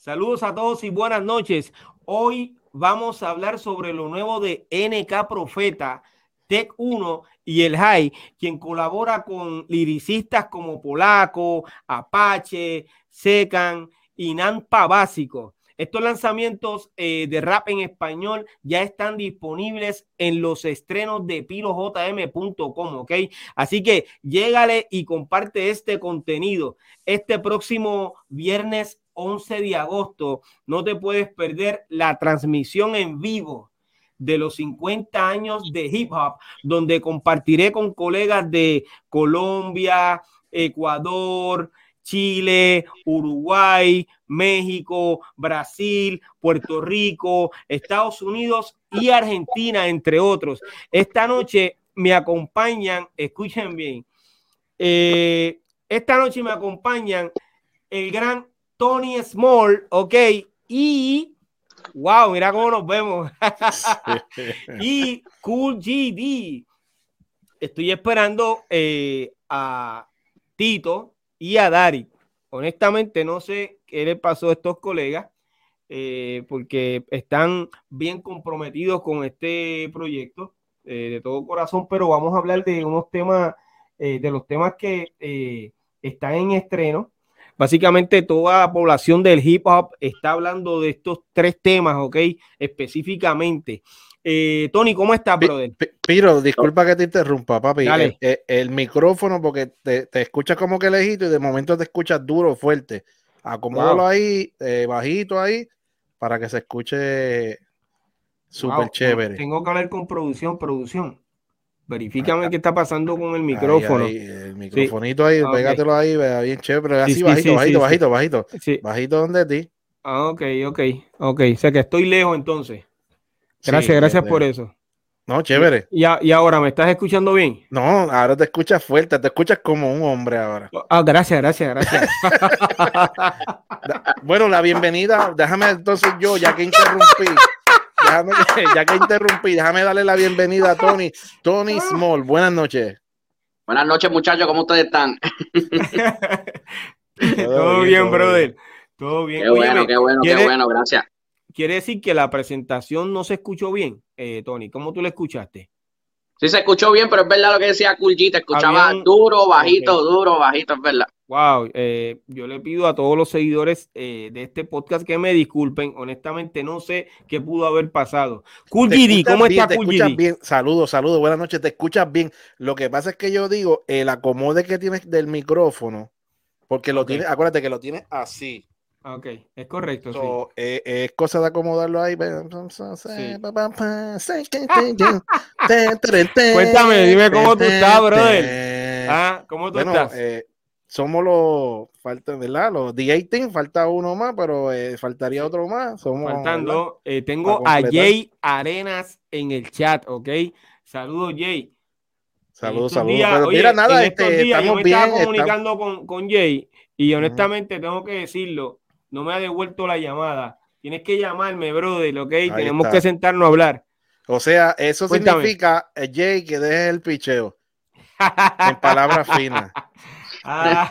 Saludos a todos y buenas noches. Hoy vamos a hablar sobre lo nuevo de NK Profeta, Tech 1 y el High, quien colabora con liricistas como Polaco, Apache, Secan y Nampa Básico. Estos lanzamientos eh, de rap en español ya están disponibles en los estrenos de pirojm.com, ¿ok? Así que llégale y comparte este contenido. Este próximo viernes 11 de agosto. No te puedes perder la transmisión en vivo de los 50 años de hip hop, donde compartiré con colegas de Colombia, Ecuador, Chile, Uruguay, México, Brasil, Puerto Rico, Estados Unidos y Argentina, entre otros. Esta noche me acompañan, escuchen bien, eh, esta noche me acompañan el gran Tony Small, ok, y wow, mira cómo nos vemos. y Cool GD. Estoy esperando eh, a Tito y a Dari. Honestamente, no sé qué le pasó a estos colegas, eh, porque están bien comprometidos con este proyecto eh, de todo corazón, pero vamos a hablar de unos temas, de los temas que están en estreno Básicamente toda la población del hip hop está hablando de estos tres temas, ¿ok? Específicamente. Eh, Tony, ¿cómo estás, brother? Piro, disculpa que te interrumpa, papi. El, el, micrófono, porque te, te escuchas como que lejito y de momento te escuchas duro, fuerte. Acomódalo ahí, eh, bajito ahí, para que se escuche súper chévere. Tengo que hablar con producción, producción. Verifícame qué está pasando con el micrófono. el microfonito ahí, ah, pégatelo ahí, vea bien chévere, así bajito, bajito, bajito, bajito, bajito donde ti. Ah, ok, ok, ok. O sea que estoy lejos entonces. Gracias, gracias por eso. No, chévere. Y, y, ahora, ¿me estás escuchando bien? No, ahora te escuchas fuerte, te escuchas como un hombre ahora. Ah, gracias, gracias, gracias. bueno, la bienvenida, déjame entonces yo, ya que interrumpí ya que interrumpí, déjame darle la bienvenida a Tony. Tony Small, buenas noches. Buenas noches, muchachos, ¿cómo ustedes están? todo, bien, brother. Todo bien. Qué bueno, qué bueno, qué bueno, gracias. Quiere decir que la presentación no se escuchó bien, eh, Tony. ¿Cómo tú la escuchaste? Sí, se escuchó bien, pero es verdad lo que decía Kulji, te escuchaba duro, bajito, duro, bajito, es verdad. Wow, eh, yo le pido a todos los seguidores eh, de este podcast que me disculpen. Honestamente, no sé qué pudo haber pasado. Cool ¿cómo está Cool bien. Saludos, saludos, buenas noches. Te escuchas bien. Lo que pasa es que yo digo, el acomode que tienes del micrófono, porque lo tienes, acuérdate que lo tienes así. Ok, es correcto. sí. Eh, es cosa de acomodarlo ahí. Cuéntame, dime cómo tú estás, brother. Ah, ¿Cómo tú estás? somos los, falta, ¿verdad? Los D18, falta uno más, pero eh, faltaría otro más. Somos, Faltando, eh, tengo a Jay Arenas en el chat, ¿ok? Saludos, Jay. Saludos, saludos. mira, nada, este, días, estamos yo me estaba comunicando con, con, Jay y honestamente tengo que decirlo, no me ha devuelto la llamada. Tienes que llamarme, brother, ¿ok? Tenemos que sentarnos a hablar. O sea, eso significa, eh, Jay, que dejes el picheo. en palabras finas. Ah.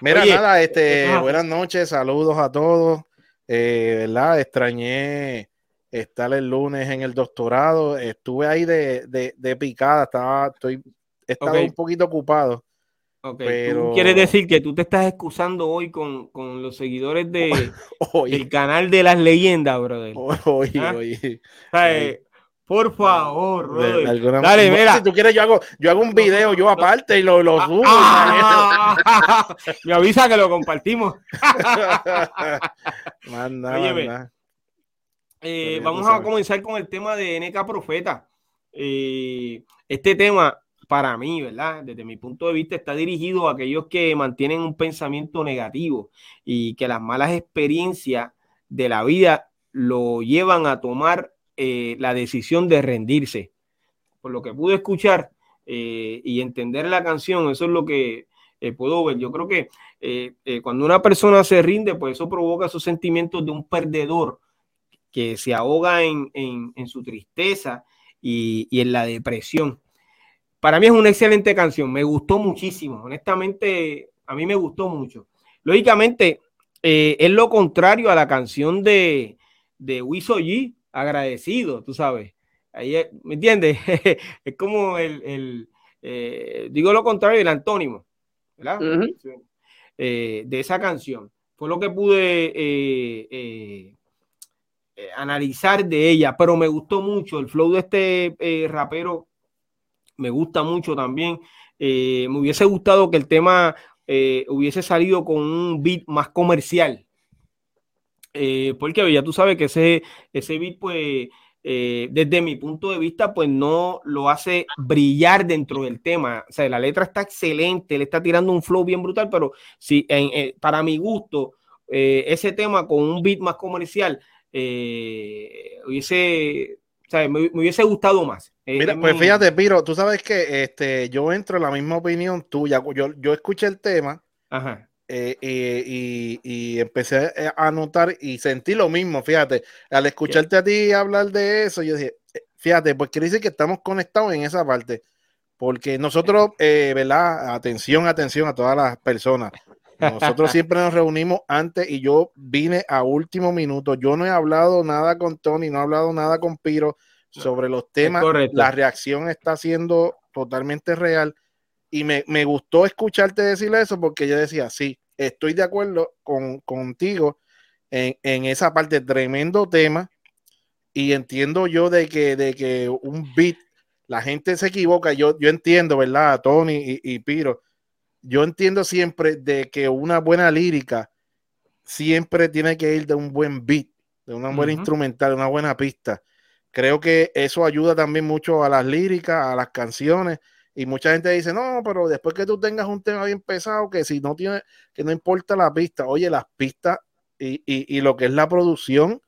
Mira, nada, este, buenas noches, saludos a todos. Eh, ¿Verdad? Extrañé estar el lunes en el doctorado. Estuve ahí de, de, picada, estaba, estoy, estaba un poquito ocupado. Pero... quieres decir que tú te estás excusando hoy con, los seguidores de, del canal de las leyendas, brother. Oye, ¿Ah? oye. Por favor, Dale, mira. Si tú quieres, yo hago, yo hago un video yo aparte y lo, lo ah, subo. Ah, me avisa que lo compartimos. manda, eh, vamos a comenzar con el tema de NK Profeta. Eh, este tema, para mí, ¿verdad? Desde mi punto de vista, está dirigido a aquellos que mantienen un pensamiento negativo y que las malas experiencias de la vida lo llevan a tomar eh, la decisión de rendirse. Por lo que pude escuchar eh, y entender la canción, eso es lo que eh, puedo ver. Yo creo que cuando una persona se rinde, pues eso provoca esos sentimientos de un perdedor que se ahoga en, su tristeza y, y, en la depresión. Para mí es una excelente canción, me gustó muchísimo, honestamente, a mí me gustó mucho. Lógicamente, eh, es lo contrario a la canción de, de Wiso G, agradecido, tú sabes. Ahí, ¿Me entiendes? es como el, eh, digo lo contrario, el antónimo, ¿verdad? Eh, de esa canción. Fue lo que pude analizar de ella, pero me gustó mucho el flow de este rapero, me gusta mucho también. me hubiese gustado que el tema eh, hubiese salido con un beat más comercial. Eh, porque ya tú sabes que ese, ese beat, pues, eh, desde mi punto de vista, pues no lo hace brillar dentro del tema. O sea, la letra está excelente, le está tirando un flow bien brutal, pero si para mi gusto, ese tema con un beat más comercial, hubiese, me, hubiese gustado más. Mira, pues fíjate, Piro, tú sabes que este, yo entro en la misma opinión tuya. Yo, yo escuché el tema eh, y, empecé a notar y sentí lo mismo, fíjate. Al escucharte a ti hablar de eso, yo dije, eh, fíjate, pues quiere decir que estamos conectados en esa parte. Porque nosotros, eh, ¿verdad? Atención, atención a todas las personas. Nosotros siempre nos reunimos antes y yo vine a último minuto. Yo no he hablado nada con Tony, no he hablado nada con Piro sobre los temas. La reacción está siendo totalmente real. Y me, gustó escucharte decir eso porque yo decía, sí, estoy de acuerdo con, contigo en, esa parte. Tremendo tema. Y entiendo yo de que, de que un beat, la gente se equivoca. Yo, yo entiendo, ¿verdad? Tony y Piro yo entiendo siempre de que una buena lírica siempre tiene que ir de un buen beat, de una buena instrumental, de una buena pista. Creo que eso ayuda también mucho a las líricas, a las canciones. Y mucha gente dice, no, pero después que tú tengas un tema bien pesado, que si no tiene, que no importa la pista, oye, las pistas y, y, lo que es la producción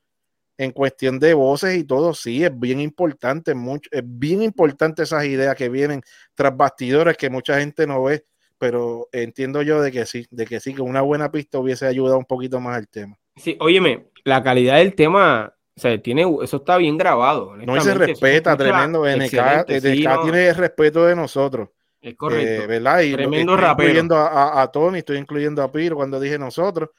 en cuestión de voces y todo, sí, es bien importante, mucho, es bien importante esas ideas que vienen tras bastidores que mucha gente no ve pero entiendo yo de que sí, de que sí, que una buena pista hubiese ayudado un poquito más al tema. Sí, óyeme, la calidad del tema, o sea, tiene, eso está bien grabado. No se respeta, tremendo. NK, tiene el respeto de nosotros. Es correcto. Eh, ¿Verdad? Y tremendo estoy incluyendo a, a, Tony, estoy incluyendo a Piro cuando dije nosotros.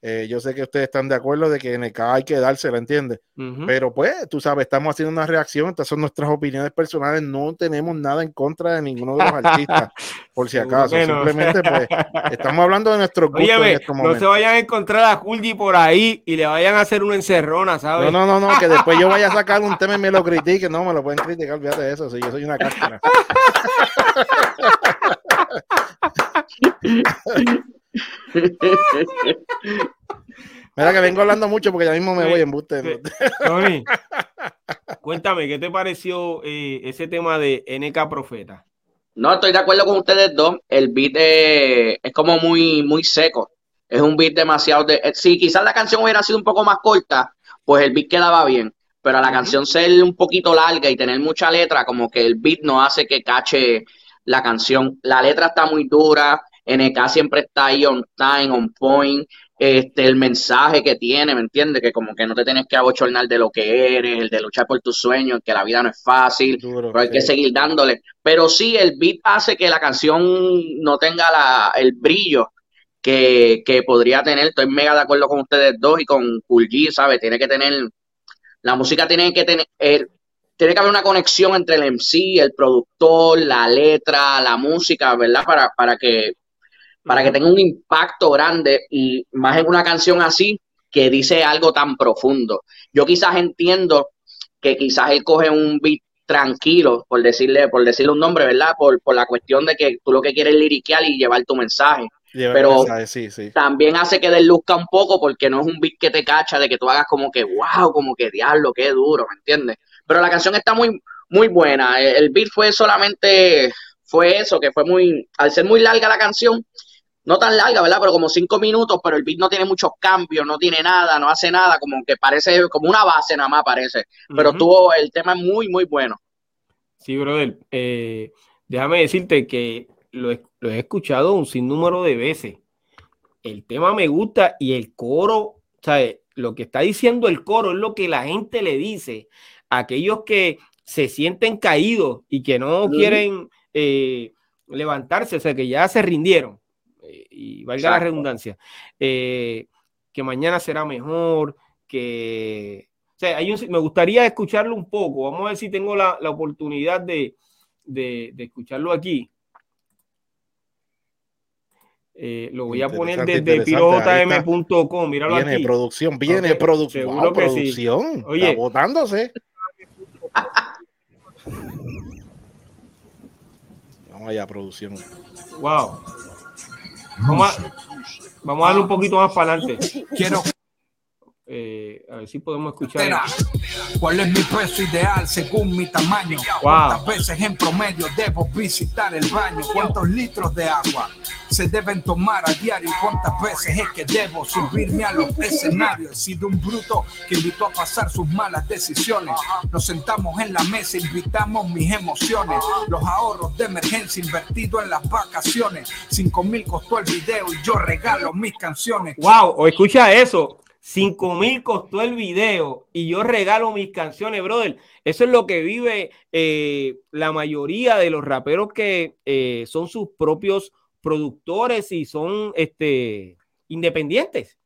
Eh, yo sé que ustedes están de acuerdo de que NK hay que dársela, ¿entiendes? Pero pues, tú sabes, estamos haciendo una reacción, estas son nuestras opiniones personales, no tenemos nada en contra de ninguno de los artistas, por si acaso. Simplemente, pues, estamos hablando de nuestro gusto en No se vayan a encontrar a Kulji por ahí y le vayan a hacer una encerrona, ¿sabes? No, no, no, no, que después yo vaya a sacar un tema y me lo critique, no, me lo pueden criticar, olvídate de eso, si yo soy una cáscara. Mira que vengo hablando mucho porque ya mismo me voy en buste. Tony, cuéntame, ¿qué te pareció eh, ese tema de NK Profeta? No, estoy de acuerdo con ustedes dos. El beat es como muy, muy seco. Es un beat demasiado de. Eh, si quizás la canción hubiera sido un poco más corta, pues el beat quedaba bien. Pero a la canción ser un poquito larga y tener mucha letra, como que el beat no hace que cache la canción. La letra está muy dura, NK siempre está ahí on time, on point, este, el mensaje que tiene, ¿me entiendes? Que como que no te tienes que abochornar de lo que eres, el de luchar por tus sueños, que la vida no es fácil, pero hay que seguir dándole. Pero sí, el beat hace que la canción no tenga la, el brillo que, que podría tener. Estoy mega de acuerdo con ustedes dos y con Cool G, ¿sabes? Tiene que tener, la música tiene que tener, tiene que haber una conexión entre el MC, el productor, la letra, la música, ¿verdad? Para, para que para que tenga un impacto grande y más en una canción así que dice algo tan profundo. Yo quizás entiendo que quizás él coge un beat tranquilo, por decirle, por decirle un nombre, ¿verdad? Por, la cuestión de que tú lo que quieres es liriquear y llevar tu mensaje. Pero también hace que desluzca un poco porque no es un beat que te cacha de que tú hagas como que, wow, como que diablo, qué duro, ¿me entiendes? Pero la canción está muy, muy buena. El beat fue solamente, fue eso, que fue muy, al ser muy larga la canción, no tan larga, ¿verdad? Pero como cinco minutos, pero el beat no tiene muchos cambios, no tiene nada, no hace nada, como que parece como una base nada más parece. Pero tuvo, el tema es muy, muy bueno. Sí, brother. Eh, déjame decirte que lo he, escuchado un sinnúmero de veces. El tema me gusta y el coro, ¿sabes? Lo que está diciendo el coro es lo que la gente le dice a aquellos que se sienten caídos y que no quieren eh, levantarse, o sea, que ya se rindieron y valga la redundancia. Eh, que mañana será mejor, que... O sea, hay me gustaría escucharlo un poco. Vamos a ver si tengo la, oportunidad de, de, escucharlo aquí. Eh, lo voy a poner desde pirojm.com. Míralo viene producción, viene producción. Seguro que producción. Oye, está botándose. Vamos allá, producción. Wow. Vamos a, vamos a darle un poquito más para adelante. Quiero eh, a ver si podemos escuchar. ¿Cuál es mi peso ideal según mi tamaño? ¿Cuántas veces en promedio debo visitar el baño? ¿Cuántos litros de agua se deben tomar a diario? ¿Cuántas veces es que debo subirme a los escenarios? He sido un bruto que invitó a pasar sus malas decisiones. Nos sentamos en la mesa, invitamos mis emociones. Los ahorros de emergencia invertidos en las vacaciones. Cinco mil costó el video y yo regalo mis canciones. Wow, o escucha eso 5 mil costó el video y yo regalo mis canciones, brother. Eso es lo que vive eh, la mayoría de los raperos que eh, son sus propios productores y son este, independientes.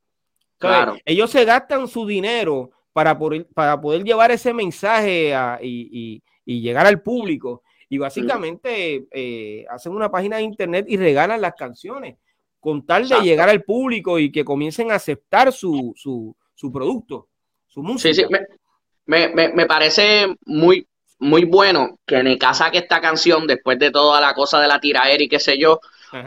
Claro. Ellos se gastan su dinero para poder, para poder llevar ese mensaje y, llegar al público. Y básicamente eh, hacen una página de internet y regalan las canciones con tal de llegar al público y que comiencen a aceptar su, su, su producto, su música. Sí, sí, me, me, me, parece muy, muy bueno que Neka saque esta canción después de toda la cosa de la tiraera y qué sé yo,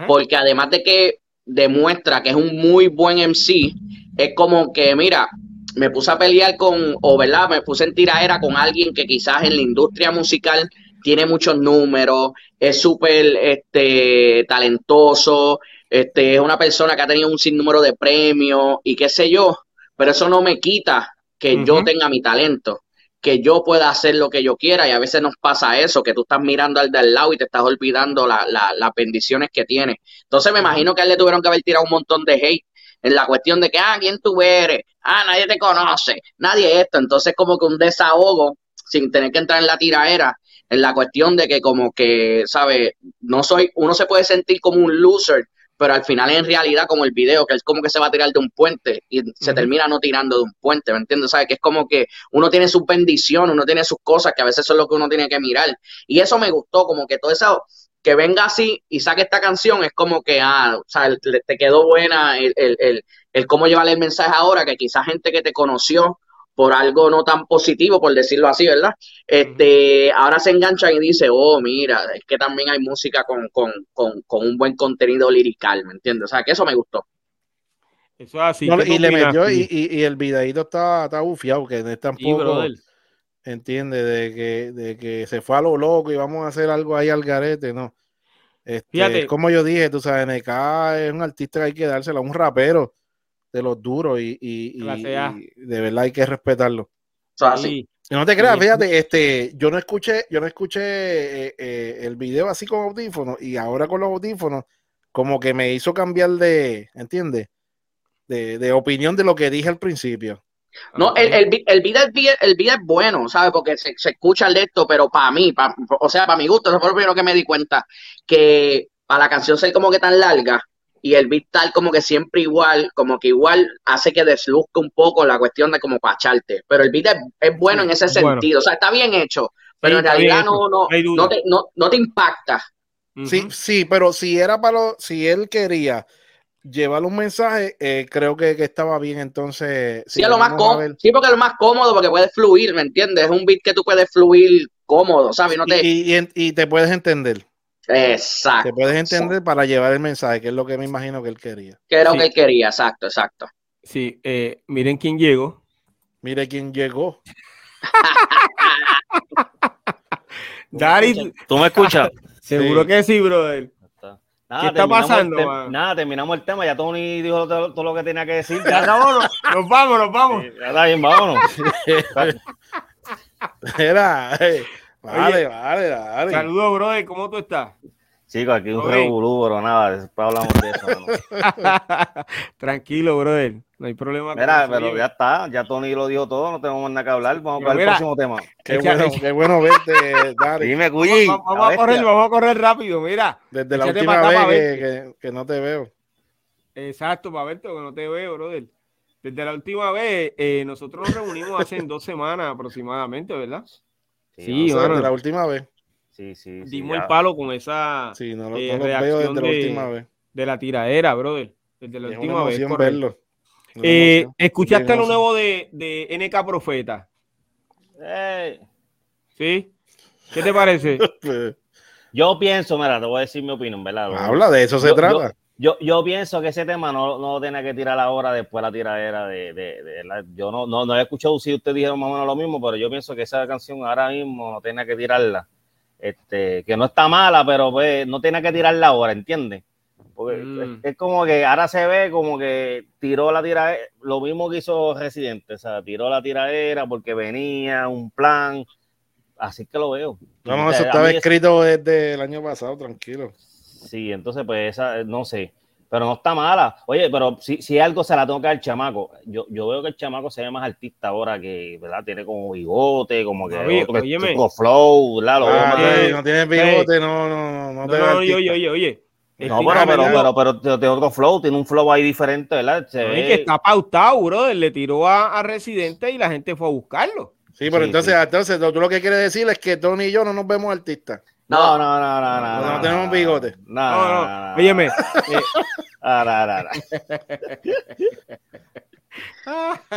porque además de que demuestra que es un muy buen MC, es como que, mira, me puse a pelear con, o verdad, me puse en tiraera con alguien que quizás en la industria musical tiene muchos números, es súper este, talentoso, este, es una persona que ha tenido un sinnúmero de premios y qué sé yo, pero eso no me quita que yo tenga mi talento, que yo pueda hacer lo que yo quiera y a veces nos pasa eso, que tú estás mirando al del lado y te estás olvidando las bendiciones que tiene. Entonces me imagino que a él le tuvieron que haber tirado un montón de hate en la cuestión de que, ah, ¿quién tú eres? Ah, nadie te conoce, nadie esto. Entonces como que un desahogo sin tener que entrar en la tiraera, en la cuestión de que como que, ¿sabe? No soy, uno se puede sentir como un loser pero al final en realidad como el video, que es como que se va a tirar de un puente y se termina no tirando de un puente, ¿me entiendes? ¿Sabes? Que es como que uno tiene sus bendiciones, uno tiene sus cosas, que a veces son lo que uno tiene que mirar. Y eso me gustó, como que todo eso, que venga así y saque esta canción, es como que, ah, o sea, te quedó buena el, el, el, el cómo llevarle el mensaje ahora, que quizás gente que te conoció por algo no tan positivo, por decirlo así, ¿verdad? Este, ahora se enganchan y dice, oh, mira, es que también hay música con, con, con, con un buen contenido lirical, ¿me entiendes? O sea, que eso me gustó. Eso es así. y le metió, y, y, el videito está, está bufiado, que no es tampoco, entiende, de que, de que se fue a lo loco y vamos a hacer algo ahí al garete, no. Este, Fíjate. Como yo dije, tú sabes, NK es un artista que hay que dársela, un rapero de los duros y, y, de verdad hay que respetarlo. Y no te creas, fíjate, este, yo no escuché, yo no escuché eh, eh, el video así con audífonos y ahora con los audífonos como que me hizo cambiar de, ¿entiendes? De, opinión de lo que dije al principio. No, el, el, el, video, el, video, es bueno, ¿sabes? Porque se, escucha el de esto, pero para mí, o sea, para mi gusto, eso fue lo primero que me di cuenta, que para la canción ser como que tan larga, y el beat tal como que siempre igual, como que igual hace que desluzca un poco la cuestión de como pacharte. Pero el beat es, bueno en ese sentido, o sea, está bien hecho, pero en realidad no, no, no, te, no, te impacta. Sí, sí, pero si era para lo, si él quería llevar un mensaje, eh, creo que, estaba bien entonces. Sí, lo más sí, porque es lo más cómodo, porque puedes fluir, ¿me entiendes? Es un beat que tú puedes fluir cómodo, ¿sabes? No te... y te puedes entender. Exacto. Te puedes entender para llevar el mensaje, que es lo que me imagino que él quería. Que era lo que él quería, exacto, exacto. Sí, eh, miren quién llegó. Mire quién llegó. Dari, ¿tú me escuchas? Seguro que sí, brother. Nada, ¿Qué está pasando? nada, terminamos el tema. Ya Tony dijo todo, lo que tenía que decir. Ya, vámonos. Nos vamos, nos vamos. ya está bien, vámonos. Era, eh, Vale, vale, vale. Saludos, brother. ¿Cómo tú estás? Chicos, aquí un revolú, pero nada, después hablamos de eso. Tranquilo, brother. No hay problema. Mira, pero ya está, ya Tony lo dijo todo, no tenemos nada que hablar. Vamos para el próximo tema. Qué bueno, qué bueno verte, Dari. Dime, Cuyi. Vamos, a, correr, vamos a correr rápido, mira. Desde la última vez que, que, no te veo. Exacto, para verte, que no te veo, brother. Desde la última vez, eh, nosotros nos reunimos hace dos semanas aproximadamente, ¿verdad? Sí, desde la última vez. Sí, sí. Dimos el palo con esa sí, no, eh, reacción desde de, la última vez. de la tiradera, brother. Desde la última vez. Verlo. Eh, ¿Escuchaste lo nuevo de, de NK Profeta? ¿Sí? ¿Qué te parece? yo pienso, mira, te voy a decir mi opinión, ¿verdad? Habla, de eso se trata. Yo, yo pienso que ese tema no, no tiene que tirar ahora después la tiradera de, de, de la, yo no, no, no, he escuchado si ustedes dijeron más o menos lo mismo, pero yo pienso que esa canción ahora mismo no tiene que tirarla. Este, que no está mala, pero pues no tiene que tirarla ahora, ¿entiendes? Porque mm. es, como que ahora se ve como que tiró la tiradera, lo mismo que hizo Residente, o sea, tiró la tiradera porque venía un plan, así que lo veo. No, no, eso estaba escrito desde el año pasado, tranquilo. Sí, entonces, pues esa, no sé, pero no está mala. Oye, pero si, si algo se la toca al chamaco, yo, yo veo que el chamaco se ve más artista ahora que, ¿verdad? Tiene como bigote, como que oye, otro, flow, ¿verdad? ah, no, tiene bigote, no, no, no. No, no, no oye, oye, oye. No, pero, pero, pero, pero, tiene otro flow, tiene un flow ahí diferente, ¿verdad? Se ve... que está pautado, bro. Le tiró a, a, Residente y la gente fue a buscarlo. Sí, pero entonces, entonces tú lo que quieres decir es que Tony y yo no nos vemos artistas. No, no, no, no, no. No, tenemos bigote. No, no, no. Óyeme.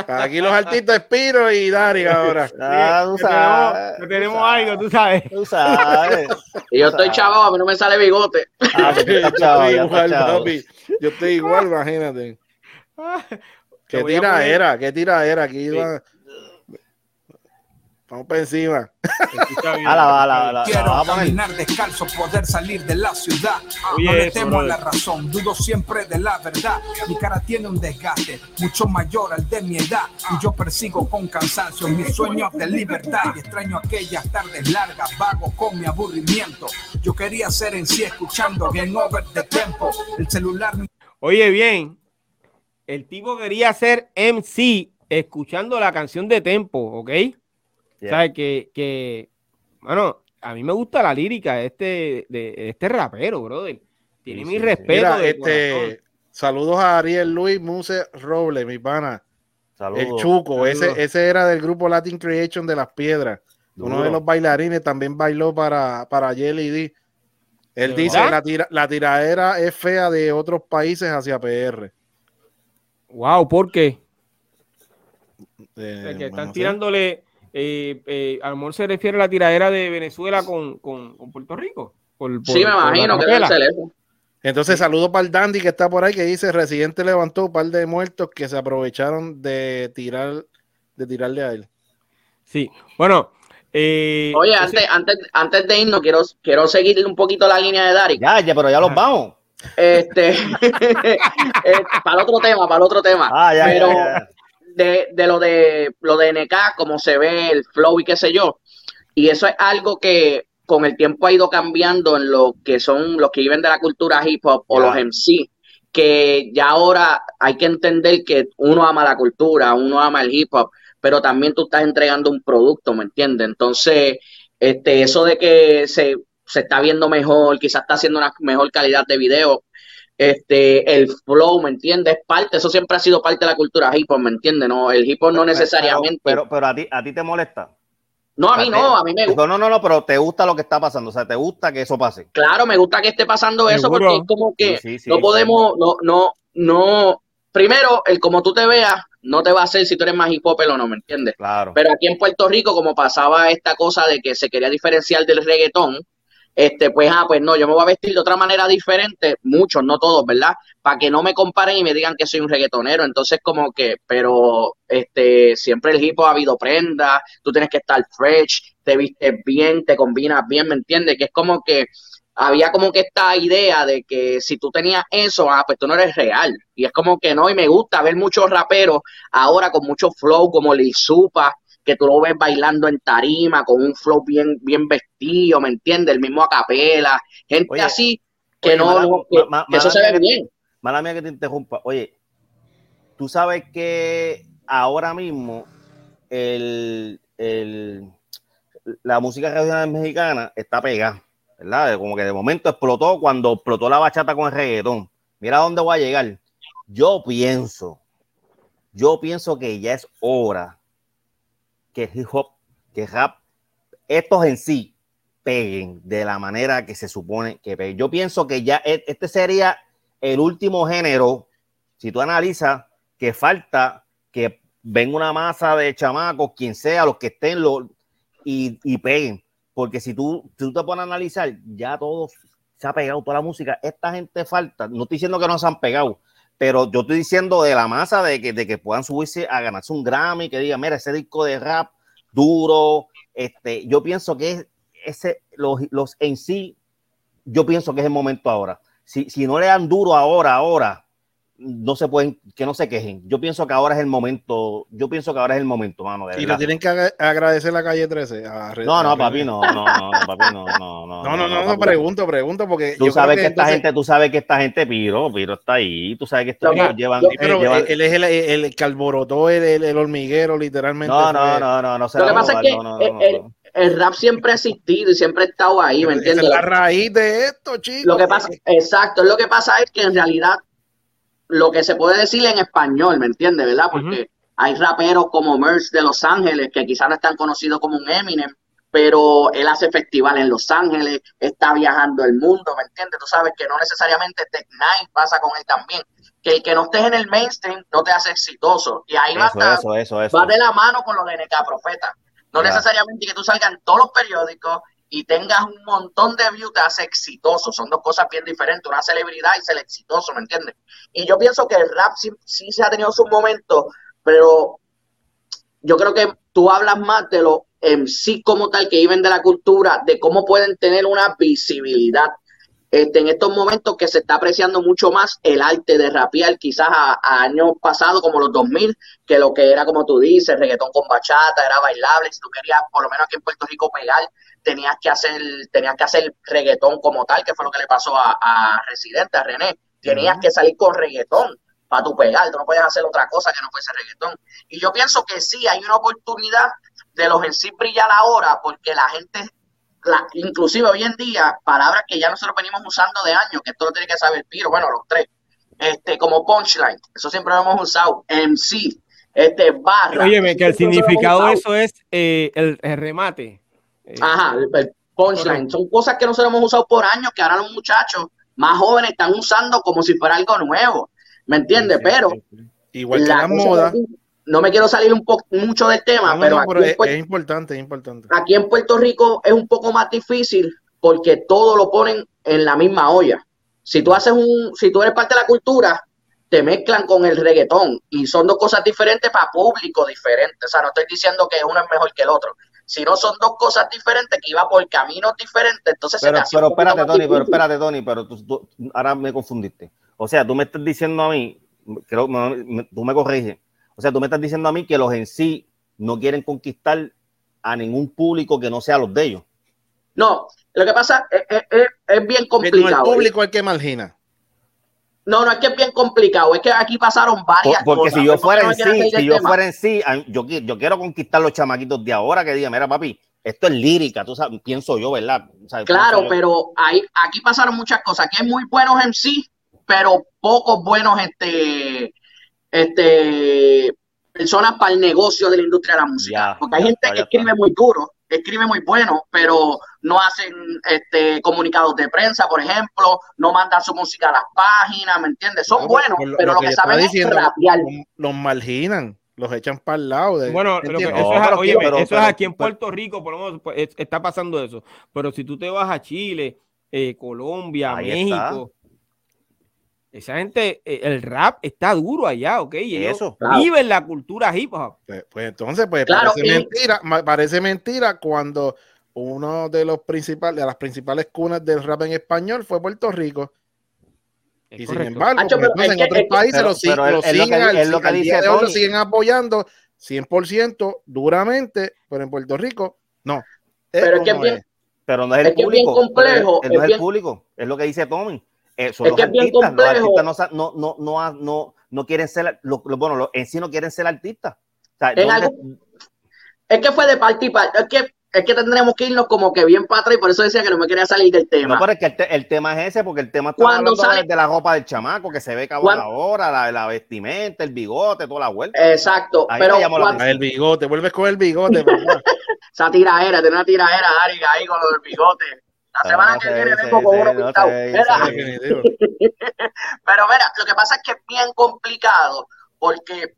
Aquí los artistas Espiro y Dari ahora. Ah, tú sabes. Tenemos, tenemos algo, tú sabes. Tú sabes. Y yo estoy chavo, a mí no me sale bigote. Ah, yo estoy igual, papi. Yo estoy igual, imagínate. Qué tira era, qué tira era. Aquí iba. Vamos para encima. Quiero caminar descalzo, poder salir de la ciudad. no le temo a la razón, dudo siempre de la verdad. Mi cara tiene un desgaste mucho mayor al de mi edad. Y yo persigo con cansancio mis sueños de libertad. Y extraño aquellas tardes largas, vago con mi aburrimiento. Yo quería ser en sí escuchando Game Over de Tempo. El celular. Oye, bien. El tipo quería ser MC escuchando la canción de Tempo, ¿ok? ¿Sabes? Que, que, bueno, a mí me gusta la lírica de este, de este rapero, brother. Tiene mi respeto. este, saludos a Ariel Luis Muse Robles, mi pana. Saludos. El Chuco, Ese, ese era del grupo Latin Creation de las Piedras. Uno de los bailarines también bailó para, para Jelly D. Él dice la, tira, la tiradera es fea de otros países hacia PR. Wow, ¿por qué? Eh, que están tirándole eh, eh, a lo mejor se refiere a la tiradera de Venezuela con, Puerto Rico. sí, me imagino que debe ser eso. Entonces, saludo para el Dandy que está por ahí que dice: Residente levantó un par de muertos que se aprovecharon de tirar de tirarle a él. Sí, bueno. Eh, Oye, antes, antes, antes de irnos, quiero, quiero seguir un poquito la línea de Dari. Ya, ya, pero ya los vamos. Este, para el otro tema, para el otro tema. Ah, ya, pero, ya, de, de, lo de lo de NK, como se ve el flow y qué sé yo. Y eso es algo que con el tiempo ha ido cambiando en lo que son los que viven de la cultura hip hop o los MC, que ya ahora hay que entender que uno ama la cultura, uno ama el hip hop, pero también tú estás entregando un producto, ¿me entiendes? Entonces, este, eso de que se, se está viendo mejor, quizás está haciendo una mejor calidad de video, este, el flow, ¿me entiendes? Parte, eso siempre ha sido parte de la cultura hip hop, ¿me entiendes? No, el hip hop no necesariamente. Pero, pero, a ti, a ti te molesta. No, a mí no, a mí me gusta. No, no, no, pero te gusta lo que está pasando, o sea, te gusta que eso pase. Claro, me gusta que esté pasando eso porque es como que no podemos, no, no, no. Primero, el como tú te veas, no te va a hacer si tú eres más hip hop o no, ¿me entiendes? Claro. Pero aquí en Puerto Rico, como pasaba esta cosa de que se quería diferenciar del reggaetón, este, pues, ah, pues no, yo me voy a vestir de otra manera diferente, muchos, no todos, ¿verdad? Para que no me comparen y me digan que soy un reggaetonero. Entonces, como que, pero, este, siempre el hip hop ha habido prenda, tú tienes que estar fresh, te vistes bien, te combinas bien, ¿me entiendes? Que es como que había como que esta idea de que si tú tenías eso, ah, pues tú no eres real. Y es como que no, y me gusta ver muchos raperos ahora con mucho flow, como Lizupa, que tú lo ves bailando en tarima con un flow bien, bien vestido, ¿me entiendes? El mismo a capela, gente así que no, que, eso se ve bien. Mala mía que te interrumpa. Oye, tú sabes que ahora mismo el, el, la música regional mexicana está pegada, ¿verdad? Como que de momento explotó cuando explotó la bachata con el reggaetón. Mira dónde voy a llegar. Yo pienso yo pienso que ya es hora que hip hop, que rap, estos en sí peguen de la manera que se supone que peguen. Yo pienso que ya e, este sería el último género, si tú analizas, que falta que venga una masa de chamacos, quien sea, los que estén, y, y peguen. Porque si tú, tú te pones a analizar, ya todo se ha pegado, toda la música. Esta gente falta, no estoy diciendo que no se han pegado, pero yo estoy diciendo de la masa de que, de que puedan subirse a ganarse un Grammy, que diga, mira, ese disco de rap duro, este, yo pienso que ese, los, los en sí, yo pienso que es el momento ahora. Si, si no le dan duro ahora, ahora, no se pueden, que no se quejen. Yo pienso que ahora es el momento, yo pienso que ahora es el momento, mano. y le tienen que agradecer la calle 13. no, no, papi, no, no, no, papi, no, no, no. No, no, no, pregunto, pregunto, porque. Tú sabes que, esta gente, tú sabes que esta gente piro, piro está ahí, tú sabes que estos llevan. pero él es el, el, que alborotó el, el, hormiguero, literalmente. No, no, no, no, no. Lo que pasa es que el, rap siempre ha existido y siempre ha estado ahí, ¿me entiendes? Es la raíz de esto, chicos. Lo que pasa, exacto, lo que pasa es que en realidad lo que se puede decir en español, ¿me entiendes? ¿Verdad? Porque hay raperos como Merce de Los Ángeles que quizás no están conocidos como un Eminem, pero él hace festival en Los Ángeles, está viajando el mundo, ¿me entiendes? Tú sabes que no necesariamente Tech Nine pasa con él también. Que el que no estés en el mainstream no te hace exitoso. Y ahí va, eso, eso, eso, va de la mano con lo de NK Profeta. No necesariamente que tú salgas en todos los periódicos y tengas un montón de views te hace exitoso. Son dos cosas bien diferentes, una celebridad y ser exitoso, ¿me entiendes? Y yo pienso que el rap sí, se ha tenido sus momentos, pero yo creo que tú hablas más de lo en sí como tal que viven de la cultura, de cómo pueden tener una visibilidad. Este, en estos momentos que se está apreciando mucho más el arte de rapear, quizás a, años pasados como los 2000, que lo que era como tú dices, reggaetón con bachata, era bailable, si tú querías por lo menos aquí en Puerto Rico pegar, tenías que hacer, tenías que hacer reggaetón como tal, que fue lo que le pasó a, a Residente, a René, tenías que salir con reggaetón para tu pegar, tú no puedes hacer otra cosa que no fuese reggaetón. Y yo pienso que sí, hay una oportunidad de los en sí brillar ahora, porque la gente inclusive hoy en día, palabras que ya nosotros venimos usando de años, que esto lo tiene que saber Piro, bueno, los tres, este, como punchline, eso siempre lo hemos usado, MC, este, barra. Óyeme, que el significado de eso es eh, el, remate. Eh, Ajá, el, punchline, son cosas que nosotros hemos usado por años, que ahora los muchachos más jóvenes están usando como si fuera algo nuevo, ¿me entiendes? pero... Igual que la, moda no me quiero salir un poco mucho del tema, pero, es, importante, es importante. Aquí en Puerto Rico es un poco más difícil porque todo lo ponen en la misma olla. Si tú haces un, si tú eres parte de la cultura, te mezclan con el reggaetón y son dos cosas diferentes para público diferentes. O sea, no estoy diciendo que uno es mejor que el otro, sino son dos cosas diferentes que iban por caminos diferentes. Entonces, pero, pero espérate, Tony, pero espérate, Tony, pero tú, ahora me confundiste. O sea, tú me estás diciendo a mí, creo, tú me corriges o sea, tú me estás diciendo a mí que los en sí no quieren conquistar a ningún público que no sea los de ellos. No, lo que pasa es, es, bien complicado. el público es el que margina. No, no es que es bien complicado, es que aquí pasaron varias porque si yo fuera en sí, si yo fuera en sí, yo, yo quiero conquistar los chamaquitos de ahora que digan, mira papi, esto es lírica, tú sabes, pienso yo, ¿verdad? claro, pero hay, aquí pasaron muchas cosas, que es muy buenos en sí, pero pocos buenos este este, personas para el negocio de la industria de la música. Porque hay gente que escribe muy duro, escribe muy bueno, pero no hacen este, comunicados de prensa, por ejemplo, no mandan su música a las páginas, ¿me entiendes? Son buenos, pero lo, que, saben es rapear. Los marginan los echan para el lado. bueno, eso, es, eso es, aquí en Puerto Rico, por lo menos pues, está pasando eso. Pero si tú te vas a Chile, eh, Colombia, México, esa gente, eh, el rap está duro allá, ¿ok? Y eso. Viven la cultura hip hop. Pues, pues entonces, pues parece mentira, parece mentira cuando uno de los principales, de las principales cunas del rap en español fue Puerto Rico. y sin embargo, pues, en otros países lo, siguen, lo siguen apoyando 100% duramente, pero en Puerto Rico no. Pero es que bien, pero no es el público. complejo. no es, el público, es lo que dice Tommy. Eh, son es los artistas, los artistas no, no, no, no, no quieren ser, lo, bueno, en sí no quieren ser artistas. es que fue de parte y parte. Es que es que tendremos que irnos como que bien para atrás y por eso decía que no me quería salir del tema. No, pero es que el, tema es ese, porque el tema está Cuando sale, de la ropa del chamaco, que se ve cabrón ahora, la, la, vestimenta, el bigote, toda la vuelta. Exacto, pero el bigote, vuelves con el bigote. Esa tiraera, tiene una tiraera, Ari, ahí con lo del bigote. La semana que viene vengo con uno pintado. pero mira, lo que pasa es que es bien complicado porque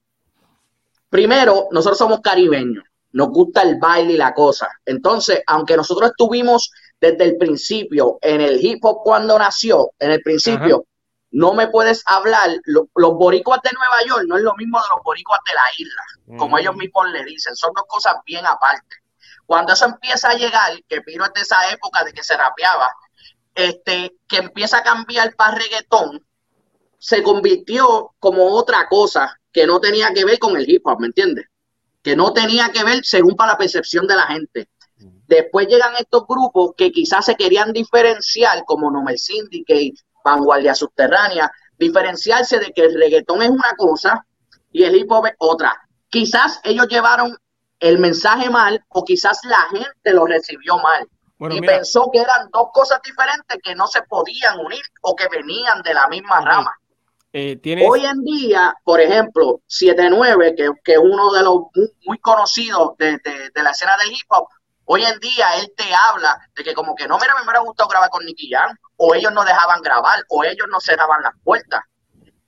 primero, nosotros somos caribeños nos gusta el baile y la cosa. Entonces, aunque nosotros estuvimos desde el principio en el hip hop cuando nació, en el principio, no me puedes hablar, los boricuas de Nueva York no es lo mismo de los boricuas de la isla, como ellos mismos le dicen, son dos cosas bien aparte. Cuando eso empieza a llegar, que Piro es de esa época de que se rapeaba, este, que empieza a cambiar para reggaetón, se convirtió como otra cosa que no tenía que ver con el hip hop, ¿me entiendes? que no tenía que ver según para la percepción de la gente. Después llegan estos grupos que quizás se querían diferenciar, como Nomel Syndicate, Vanguardia Subterránea, diferenciarse de que el reggaetón es una cosa y el hip hop es otra. Quizás ellos llevaron el mensaje mal o quizás la gente lo recibió mal. y pensó que eran dos cosas diferentes que no se podían unir o que venían de la misma rama. Eh, Hoy en día, por ejemplo, 79, que, que es uno de los muy, conocidos de, la escena del hip hop, hoy en día él te habla de que como que no, mira, me hubiera gustado grabar con Nicky Jam, o ellos no dejaban grabar, o ellos no cerraban las puertas.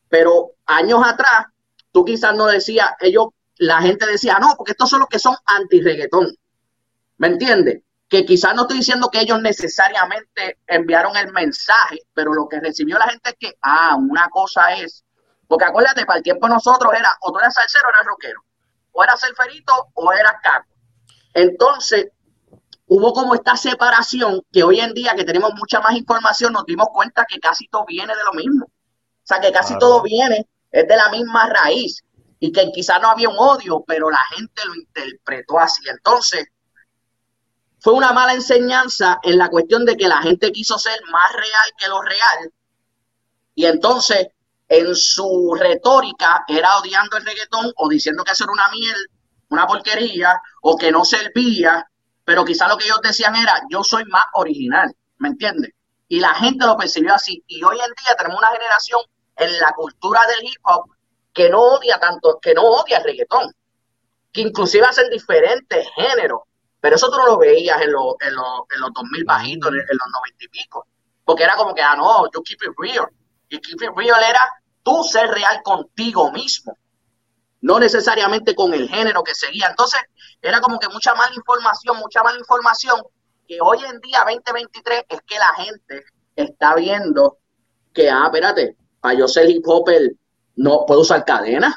Pero años atrás, tú quizás no decías, ellos, la gente decía, no, porque estos son los que son anti-reggaetón. ¿Me entiendes? que quizás no estoy diciendo que ellos necesariamente enviaron el mensaje, pero lo que recibió la gente es que, ah, una cosa es, porque acuérdate, para el tiempo nosotros era, o tú eras salsero o eras rockero, o eras ferito o eras caco. Entonces, hubo como esta separación que hoy en día que tenemos mucha más información nos dimos cuenta que casi todo viene de lo mismo. O sea, que casi todo viene, es de la misma raíz y que quizás no había un odio, pero la gente lo interpretó así. Entonces, fue una mala enseñanza en la cuestión de que la gente quiso ser más real que lo real. Y entonces, en su retórica, era odiando el reggaetón o diciendo que eso era una miel, una porquería, o que no servía. Pero quizá lo que ellos decían era, yo soy más original, ¿me entiendes? Y la gente lo percibió así. Y hoy en día tenemos una generación en la cultura del hip hop que no odia tanto, que no odia el reggaetón, que inclusive hacen diferentes géneros pero eso tú no lo veías en, los en, en los 2000 bajitos, en, los 90 y pico. Porque era como que, ah, no, yo keep it real. Y keep it real era tú ser real contigo mismo. No necesariamente con el género que seguía. Entonces, era como que mucha mala información, mucha mala información. Que hoy en día, 2023, es que la gente está viendo que, ah, espérate, para yo ser hip hopper, no puedo usar cadena.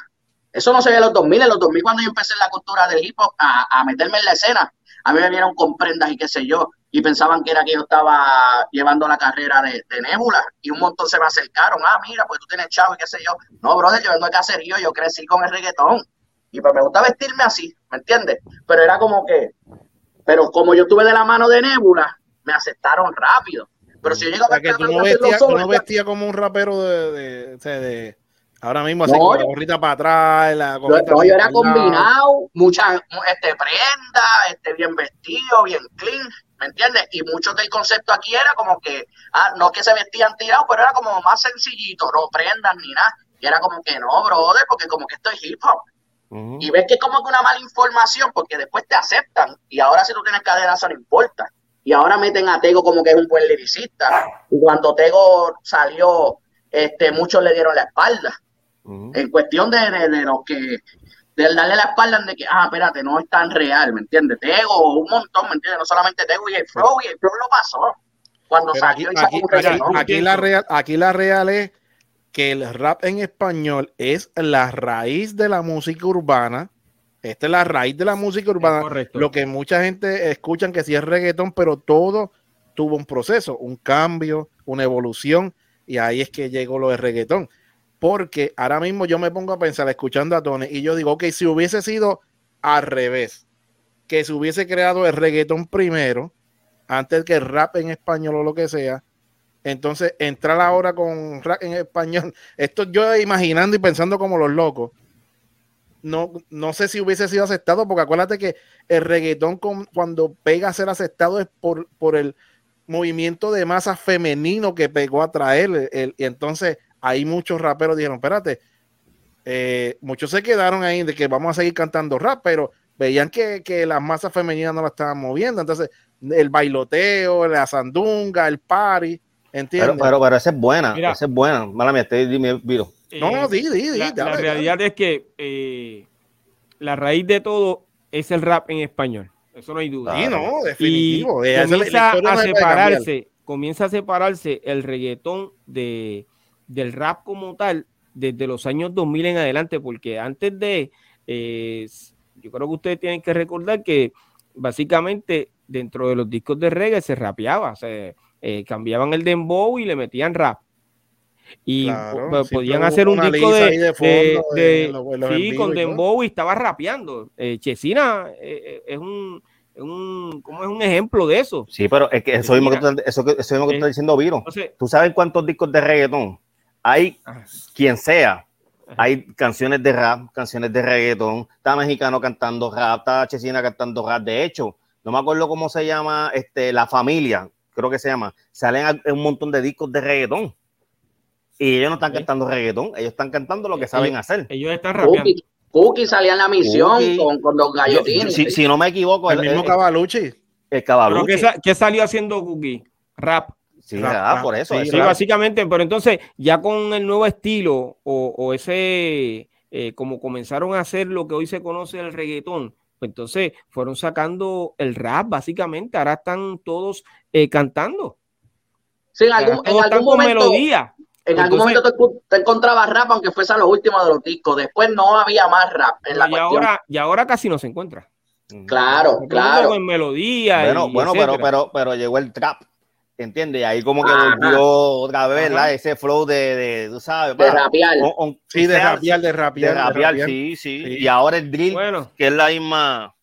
Eso no se ve en los 2000. En los 2000, cuando yo empecé en la cultura del hip hop a, a meterme en la escena, a mí me vieron con prendas y qué sé yo, y pensaban que era que yo estaba llevando la carrera de, de Nebula, y un montón se me acercaron, ah, mira, pues tú tienes chavo y qué sé yo. No, brother, yo vengo de caserío, yo crecí con el reggaetón, y pues me gusta vestirme así, ¿me entiendes? Pero era como que, pero como yo estuve de la mano de Nebula, me aceptaron rápido. Pero si yo llego a que tú no vestías vestía como un rapero de, de Ahora mismo así con la gorrita para atrás, la yo, era combinado, mucha este, prenda, este, bien vestido, bien clean, ¿me entiendes? Y mucho del concepto aquí era como que, ah, no que se vestían tirados, pero era como más sencillito, no prendas ni nada. Y era como que no, brother, porque como que esto es hip hop. Y ves que es como que una mala información, porque después te aceptan. Y ahora si tú tienes cadena, eso no importa. Y ahora meten a Tego como que es un buen liricista. Y cuando Tego salió, este, muchos le dieron la espalda. En cuestión de, de, de lo que de darle la espalda de que, ah, espérate, no es tan real, ¿me entiendes? Tego, un montón, ¿me entiendes? No solamente Tego y el Flow, y el Flow lo pasó. Cuando salió aquí, aquí, la real, aquí la real es que el rap en español es la raíz de la música urbana. Esta es la raíz de la música urbana. Lo que mucha gente escuchan que sí es reggaetón, pero todo tuvo un proceso, un cambio, una evolución, y ahí es que llegó lo de reggaetón. Porque ahora mismo yo me pongo a pensar escuchando a Tony y yo digo, ok, si hubiese sido al revés, que se hubiese creado el reggaetón primero, antes que el rap en español o lo que sea, entonces entrar ahora con rap en español, esto yo imaginando y pensando como los locos, no, no sé si hubiese sido aceptado, porque acuérdate que el reggaetón cuando pega a ser aceptado es por, por el movimiento de masa femenino que pegó a traer. y entonces ahí muchos raperos dijeron, espérate, eh, muchos se quedaron ahí de que vamos a seguir cantando rap, pero veían que, que las masas femeninas no la estaban moviendo. Entonces, el bailoteo, la sandunga, el party, ¿entiendes? Pero, pero, esa es buena, esa es buena. Mala mía, estoy, dime, Viro. no, no, di, di, di. La, la realidad es que eh, la raíz de todo es el rap en español. Eso no hay duda. Sí, no, definitivo. Y comienza a separarse, comienza a separarse el reggaetón de, del rap como tal desde los años 2000 en adelante, porque antes de, eh, yo creo que ustedes tienen que recordar que básicamente dentro de los discos de reggae se rapeaba, se eh, cambiaban el dembow y le metían rap. Y podían hacer un disco de, sí, con Dembow y estaba rapeando. Eh, Chesina es un, un, ¿cómo es un ejemplo de eso? Sí, pero es que eso mismo que, eso, mismo que está diciendo Viro. ¿Tú sabes cuántos discos de reggaetón? Hay quien sea. Hay canciones de rap, canciones de reggaetón. Está mexicano cantando rap, está Chesina cantando rap. De hecho, no me acuerdo cómo se llama este, La Familia, creo que se llama. Salen un montón de discos de reggaetón. Y ellos no están cantando reggaetón, ellos están cantando lo que saben hacer. Ellos están rapeando. Cookie, salía en la misión con, con, los gallotines. Si, no me equivoco, el, mismo Cavalucci. El Cavalucci. ¿Qué, salió haciendo Cookie? Rap. Sí, rap, por eso. Sí, básicamente, pero entonces ya con el nuevo estilo o, ese, eh, como comenzaron a hacer lo que hoy se conoce el reggaetón, pues entonces fueron sacando el rap, básicamente, ahora están todos eh, cantando. Sí, en algún, en algún momento. Melodía. En algún momento te, encontrabas rap, aunque fuese a los últimos de los discos. Después no había más rap en la y ahora Y ahora casi no se encuentra. Claro, claro. En melodía. Bueno, bueno pero, pero, pero llegó el trap. ¿Entiendes? Y ahí como que volvió otra vez, ¿verdad? Ese flow de, de tú sabes. De rapear. sí, de rapear, de rapear. De rapear, sí, sí, Y ahora el drill, bueno, que es la misma.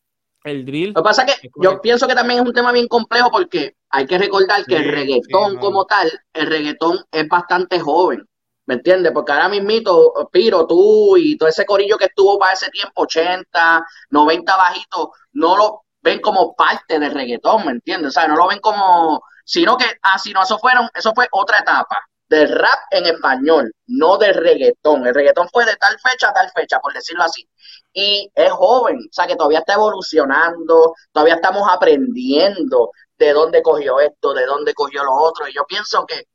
El drill. Lo que pasa es que yo pienso que también es un tema bien complejo porque hay que recordar que el reggaetón como tal, el reggaetón es bastante joven, ¿me entiendes? Porque ahora mismito, Piro, tú y todo ese corillo que estuvo para ese tiempo, 80, 90 bajitos, no lo ven como parte del reggaetón, ¿me entiendes? O sea, no lo ven como, sino que, ah, si no, eso fueron, eso fue otra etapa del rap en español, no del reggaetón. El reggaetón fue de tal fecha a tal fecha, por decirlo así. Y es joven, o sea que todavía está evolucionando, todavía estamos aprendiendo de dónde cogió esto, de dónde cogió lo otro. Y yo pienso que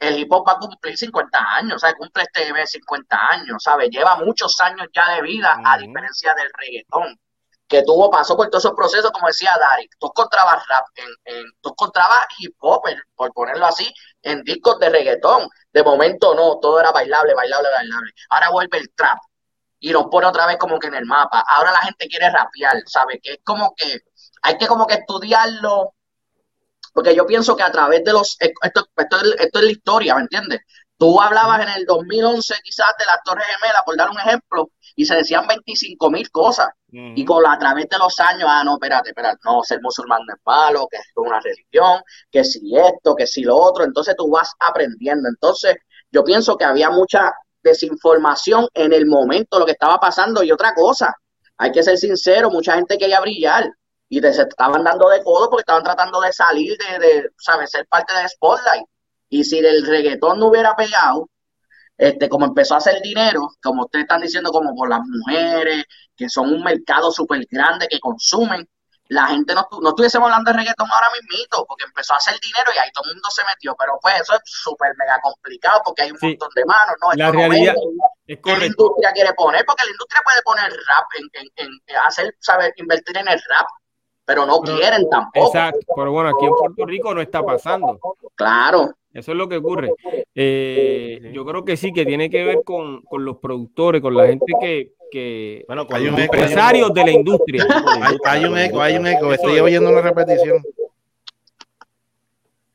el hip hop va a cumplir 50 años, sea, Cumple este mes 50 años, ¿sabes? Lleva muchos años ya de vida, a diferencia del reggaetón, que tuvo, pasó por todos esos procesos, como decía Dari. Tú encontrabas rap, en, en, tú encontrabas hip hop, por ponerlo así, en discos de reggaetón. De momento no, todo era bailable, bailable, bailable. Ahora vuelve el trap y nos pone otra vez como que en el mapa. Ahora la gente quiere rapear, ¿sabes? Que es como que hay que como que estudiarlo porque yo pienso que a través de los... Esto, esto, esto es la historia, ¿me entiendes? Tú hablabas en el 2011 quizás de las Torres Gemelas, por dar un ejemplo, y se decían 25 mil cosas. Y con la, a través de los años, ah, no, espérate, espérate, no, ser musulmán no es malo, que es una religión, que si esto, que si lo otro. Entonces tú vas aprendiendo. Entonces yo pienso que había mucha desinformación en el momento, lo que estaba pasando. Y otra cosa, hay que ser sincero, mucha gente quería brillar y se estaban dando de codo porque estaban tratando de salir de, de, ¿sabes? Ser parte del Spotlight. Y si el reggaetón no hubiera pegado, este, como empezó a hacer dinero, como ustedes están diciendo, como por las mujeres, que son un mercado súper grande que consumen, la gente no, no estuviésemos hablando de reggaetón ahora mismito, porque empezó a hacer dinero y ahí todo el mundo se metió. Pero pues eso es súper mega complicado porque hay un montón de manos, ¿no? La realidad es que la industria quiere poner, porque la industria puede poner rap en, en, en hacer, saber, invertir en el rap pero no quieren tampoco. Exacto, pero bueno, aquí en Puerto Rico no está pasando. Claro. Eso es lo que ocurre. Eh, yo creo que sí, que tiene que ver con, los productores, con la gente que, que bueno, con los empresarios de la industria. Hay, un eco, hay un eco. Estoy oyendo una repetición.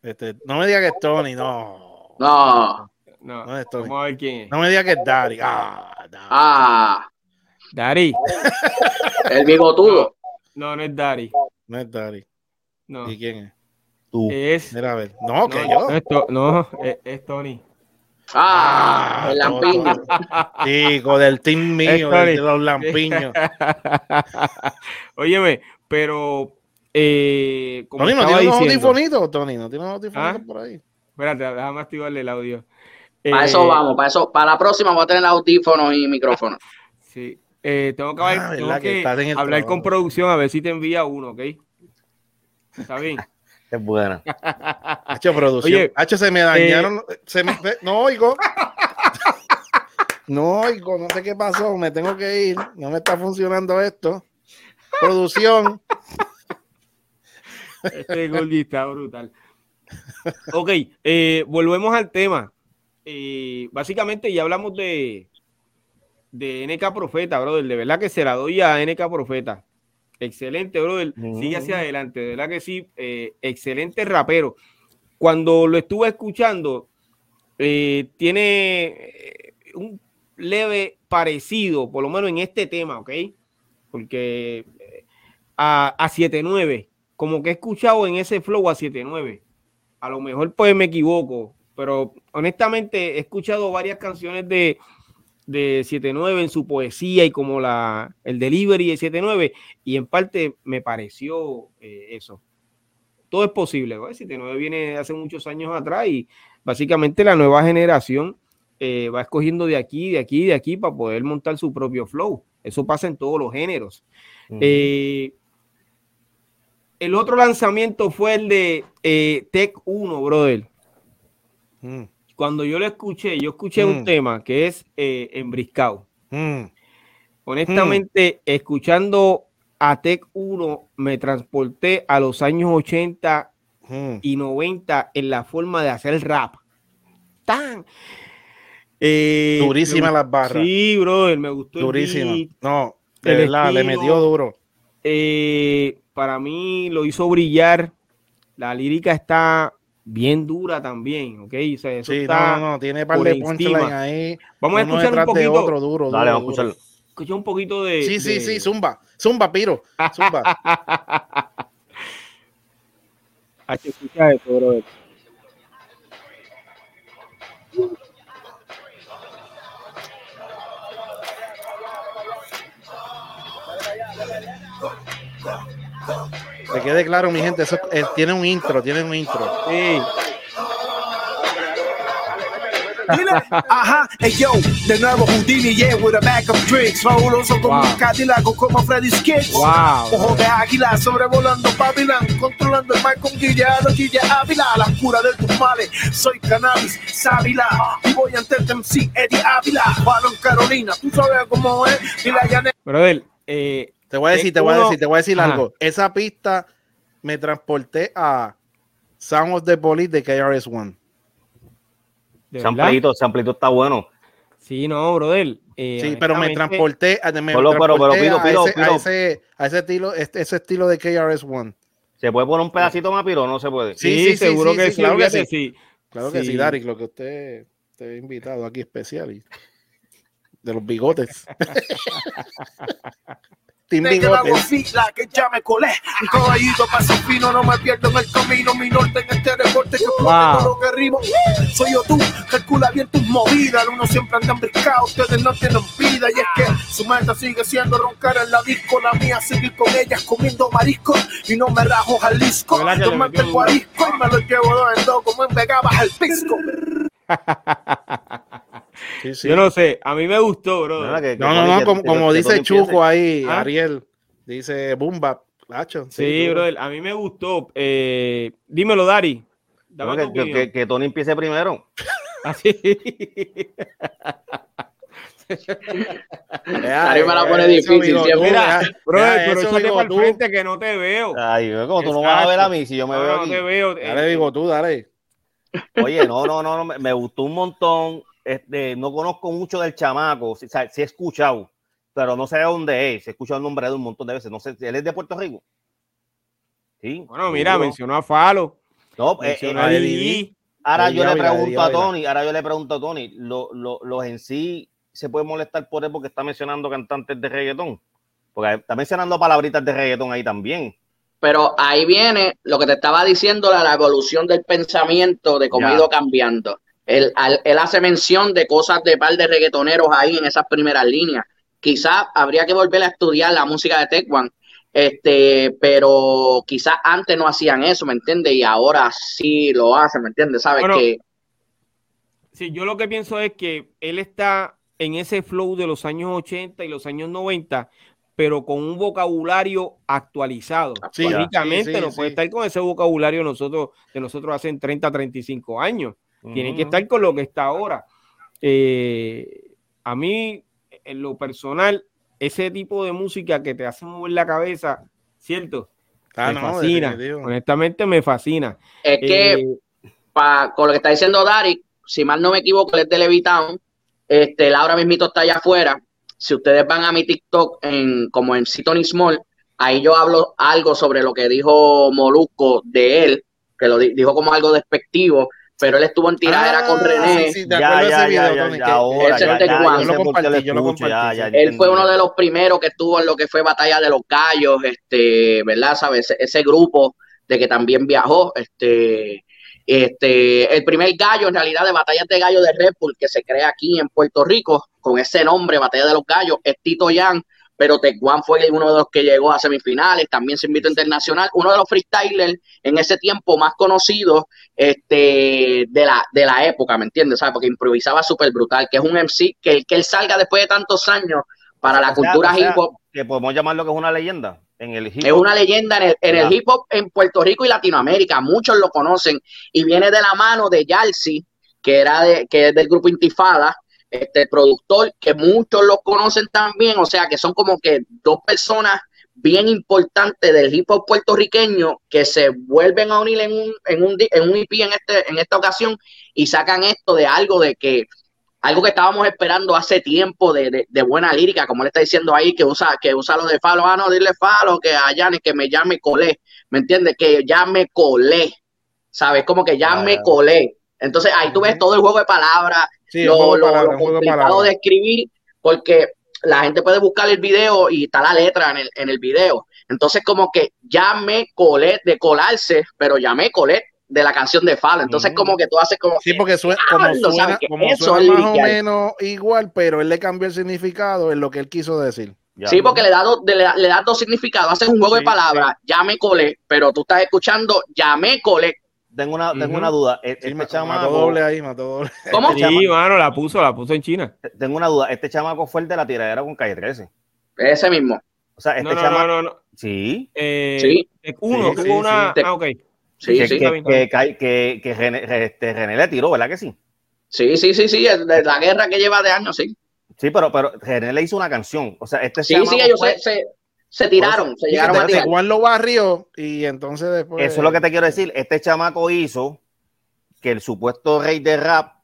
Este, no me diga que es Tony, no. No. No, no es Tony. Vamos a ver quién es. No me diga que es Dari. Ah, Dari. Ah. Dari. El bigotudo. No, no es Dari. No es Dari. No. ¿Y quién es? Tú. Es. Mira, a ver. No, que yo. No, es, no es, Tony. Ah, el lampiño. Hijo del team mío, de los lampiños. Óyeme, pero. Eh, como Tony, ¿no tiene unos audifonitos, Tony? ¿No tiene unos audifonitos ¿Ah? por ahí? Espérate, déjame activarle el audio. Para eso eh, vamos, para eso, para la próxima voy a tener audífonos y micrófonos. Sí. Eh, tengo que, ah, tengo que, hablar con producción a ver si te envía uno, ¿ok? Está bien. Es buena. H producción. H se me dañaron. Eh, se me, no oigo. No oigo, no sé qué pasó. Me tengo que ir. No me está funcionando esto. Producción. Este gol está brutal. Ok, eh, volvemos al tema. Básicamente ya hablamos de, de NK Profeta, brother. De verdad que se la doy a NK Profeta. Excelente, brother. Sigue hacia adelante. De verdad que sí. Eh, excelente rapero. Cuando lo estuve escuchando, eh, tiene eh, un leve parecido, por lo menos en este tema, ¿ok? Porque a, a 7-9, como que he escuchado en ese flow a 7-9. A lo mejor pues me equivoco, pero honestamente he escuchado varias canciones de, de 7-9 en su poesía y como la, el delivery de 7-9 y en parte me pareció eh, eso. Todo es posible, ¿no? 7-9 viene hace muchos años atrás y básicamente la nueva generación eh, va escogiendo de aquí, de aquí, de aquí para poder montar su propio flow. Eso pasa en todos los géneros. Eh, el otro lanzamiento fue el de Tech 1, brother. Mm cuando yo lo escuché, yo escuché un mm. tema que es eh, Embriscado. Mm. Honestamente, escuchando a Tech 1, me transporté a los años 80 mm. y 90 en la forma de hacer rap. Tan. Eh, Durísima las barras. Sí, brother, me gustó. Durísima. no, de verdad, le metió duro. Eh, para mí lo hizo brillar. La lírica está bien dura también, ¿ok? O sea, eso sí, está no, no, tiene par de punchline ahí. Vamos a escuchar un poquito. otro duro, Dale, vamos a escucharlo. Escucha un poquito de. Sí, sí, sí, zumba, zumba, piro, zumba. Hay que escuchar eso, bro. Que quede claro, mi gente, eso eh, tiene un intro, tiene un intro. Sí. Ajá, hey yo, de nuevo Houdini, yeah, with a bag of drinks. Fabuloso como wow. un Cadillac como Freddy's Kids. Wow. Ojo de águila, sobrevolando Babylon, controlando el mar con Guilla, Guilla Ávila, la cura de tus males. Soy cannabis, sábila, y voy ante el MC Eddie Ávila, Balón Carolina, tú sabes cómo es, y la llane. Brother, eh, te voy a decir, te voy a decir, te voy a decir algo. Esa pista me transporté a Sound of the Police de KRS-One. Ese amplito, ese amplito está bueno. Sí, no, brother. Eh, sí, pero me transporté, me pero, pero, pero, pido, pido, a, ese, a, ese, a, ese, estilo, este, ese estilo de KRS-One. ¿Se puede poner un pedacito más, Piro? No se puede. Sí, sí, sí seguro que, sí, claro que sí. Claro que sí, Darik, lo que usted te ha invitado aquí especial. de los bigotes. Que la fila, que ya me colé. Un caballito paso fino, no me pierdo en el camino. Mi norte en este deporte que wow. todo lo que rimo. Soy yo tú, calcula bien tus movidas. Uno siempre anda embriscado, ustedes no tienen vida. Y es que su meta sigue siendo roncar en la disco. La mía seguir con ellas comiendo marisco. Y no me rajo al disco. Yo mantengo arisco y me lo llevo dos en dos como en Vega el pisco. Yo no sé, a mí me gustó, bro. No, no, no, como, como dice Chuco ahí, ¿Ah? Ariel, dice Bumba. Hacho, sí, bro, a mí me gustó. Eh, dímelo, Dari. Que, que, que, Tony empiece primero. Así. Dari me la pone difícil. Mira, bro, pero échate para el frente que no te veo. Ay, como tú no vas a ver a mí si yo me veo aquí. No te veo. Dale, digo tú, dale. Oye, no, no, no, me, me gustó un montón este, no conozco mucho del chamaco, o sea, sí he escuchado, pero no sé de dónde es. He escuchado el nombre de un montón de veces. No sé, él es de Puerto Rico. Sí. Bueno, mira, mencionó a Falo. No, eh, eh, ahora yo le pregunto a Tony, ahora yo le pregunto a Tony, los en sí se puede molestar por él porque está mencionando cantantes de reggaetón. Porque está mencionando palabritas de reggaetón ahí también. Pero ahí viene lo que te estaba diciendo, la, evolución del pensamiento de cómo ha ido cambiando él, él, hace mención de cosas de par de reggaetoneros ahí en esas primeras líneas. Quizás habría que volver a estudiar la música de Tech One, este, pero quizás antes no hacían eso, ¿me entiendes? Y ahora sí lo hacen, ¿me entiendes? ¿Sabes que Sí, yo lo que pienso es que él está en ese flow de los años 80 y los años 90, pero con un vocabulario actualizado. Sí, no puede estar con ese vocabulario nosotros, de nosotros hace 30, 35 años. Tiene que estar con lo que está ahora. Eh, a mí, en lo personal, ese tipo de música que te hace mover la cabeza, ¿cierto? Ah, me fascina. Honestamente me fascina. Es que, eh, con lo que está diciendo Dari, si mal no me equivoco, él es de Levitown. Este, él ahora mismo está allá afuera. Si ustedes van a mi TikTok en, como en Tony Small, ahí yo hablo algo sobre lo que dijo Molusco de él, que lo dijo como algo despectivo, pero él estuvo en tiradera con René. Sí, ya, ya, ya, Él fue uno de los primeros que estuvo en lo que fue Batalla de los Gallos, este, ¿verdad? ¿Sabes? Ese, ese grupo de que también viajó, este, este, el primer gallo en realidad de Batallas de Gallo de Red Bull que se crea aquí en Puerto Rico con ese nombre, Batalla de los Gallos, es Tito Yang, pero Tecuan fue uno de los que llegó a semifinales, también se invitó internacional, uno de los freestylers en ese tiempo más conocidos este, de, la, de la época, ¿me entiendes? ¿Sabes? Porque improvisaba súper brutal, que es un MC, que, que él salga después de tantos años para la cultura hip hop. Que podemos llamarlo que es una leyenda. Es una leyenda en el, hip hop en Puerto Rico y Latinoamérica. Muchos lo conocen y viene de la mano de Yalsi, que era de, que es del grupo Intifada, este productor, que muchos lo conocen también. O sea, que son como que dos personas bien importantes del hip hop puertorriqueño que se vuelven a unir en un, en un, en un IP en, este, en esta ocasión y sacan esto de algo de que algo que estábamos esperando hace tiempo de, buena lírica, como le está diciendo ahí, que usa, que usa lo de falo, ah, no, dile falo, que a Yanis que me llame colé, ¿me entiendes? Que ya me colé, ¿sabes? Como que ya me colé. Entonces ahí tú ves todo el juego de palabras, lo, lo, complicado de escribir, porque la gente puede buscar el video y está la letra en el, en el video. Entonces como que ya me colé de colarse, pero ya me colé de la canción de Fala. Entonces, como que tú haces como. Sí, porque suena, como suena, más o menos igual, pero él le cambió el significado en lo que él quiso decir. sí, porque le da, dos, le, da, dos significados. Haces un juego de palabras, ya me colé, pero tú estás escuchando, ya me colé. Tengo una, tengo una duda. Este sí, chamaco, doble ahí, mató doble. ¿Cómo? Sí, mano, la puso, la puso en China. Tengo una duda. Este chamaco fue el de la tiradera con Calle 13. Ese mismo. O sea, este no, chamaco. No, no, Sí. Eh, sí. Uno, tuvo una. Ah, ok. Sí, que, sí. Que, que, que, René, este, René, le tiró, ¿verdad que sí? Sí, sí, sí, sí, de la guerra que lleva de años, sí. Sí, pero, pero René le hizo una canción. O sea, este Sí, sí, ellos se, se, tiraron, se llegaron a tirar. Juan lo barrió y entonces después. Eso es lo que te quiero decir. Este chamaco hizo que el supuesto rey de rap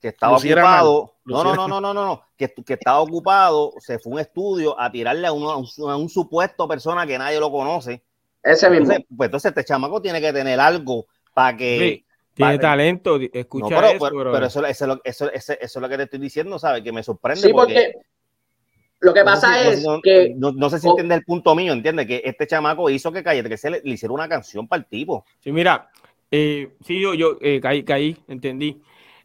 que estaba ocupado. No, no, no, no, no, no, que, que, estaba ocupado, se fue a un estudio a tirarle a, uno, a un supuesto persona que nadie lo conoce ese mismo. Entonces, pues entonces este chamaco tiene que tener algo para que. tiene talento, escucha pero, eso, pero, eso, eso, eso, eso, es lo que te estoy diciendo, ¿sabes? Que me sorprende. Sí, porque, lo que pasa es que. No, sé si entiende el punto mío, entiende que este chamaco hizo que Calle 13 le, le hiciera una canción para el tipo. Sí, mira, eh, sí, yo, yo eh, caí, caí, entendí.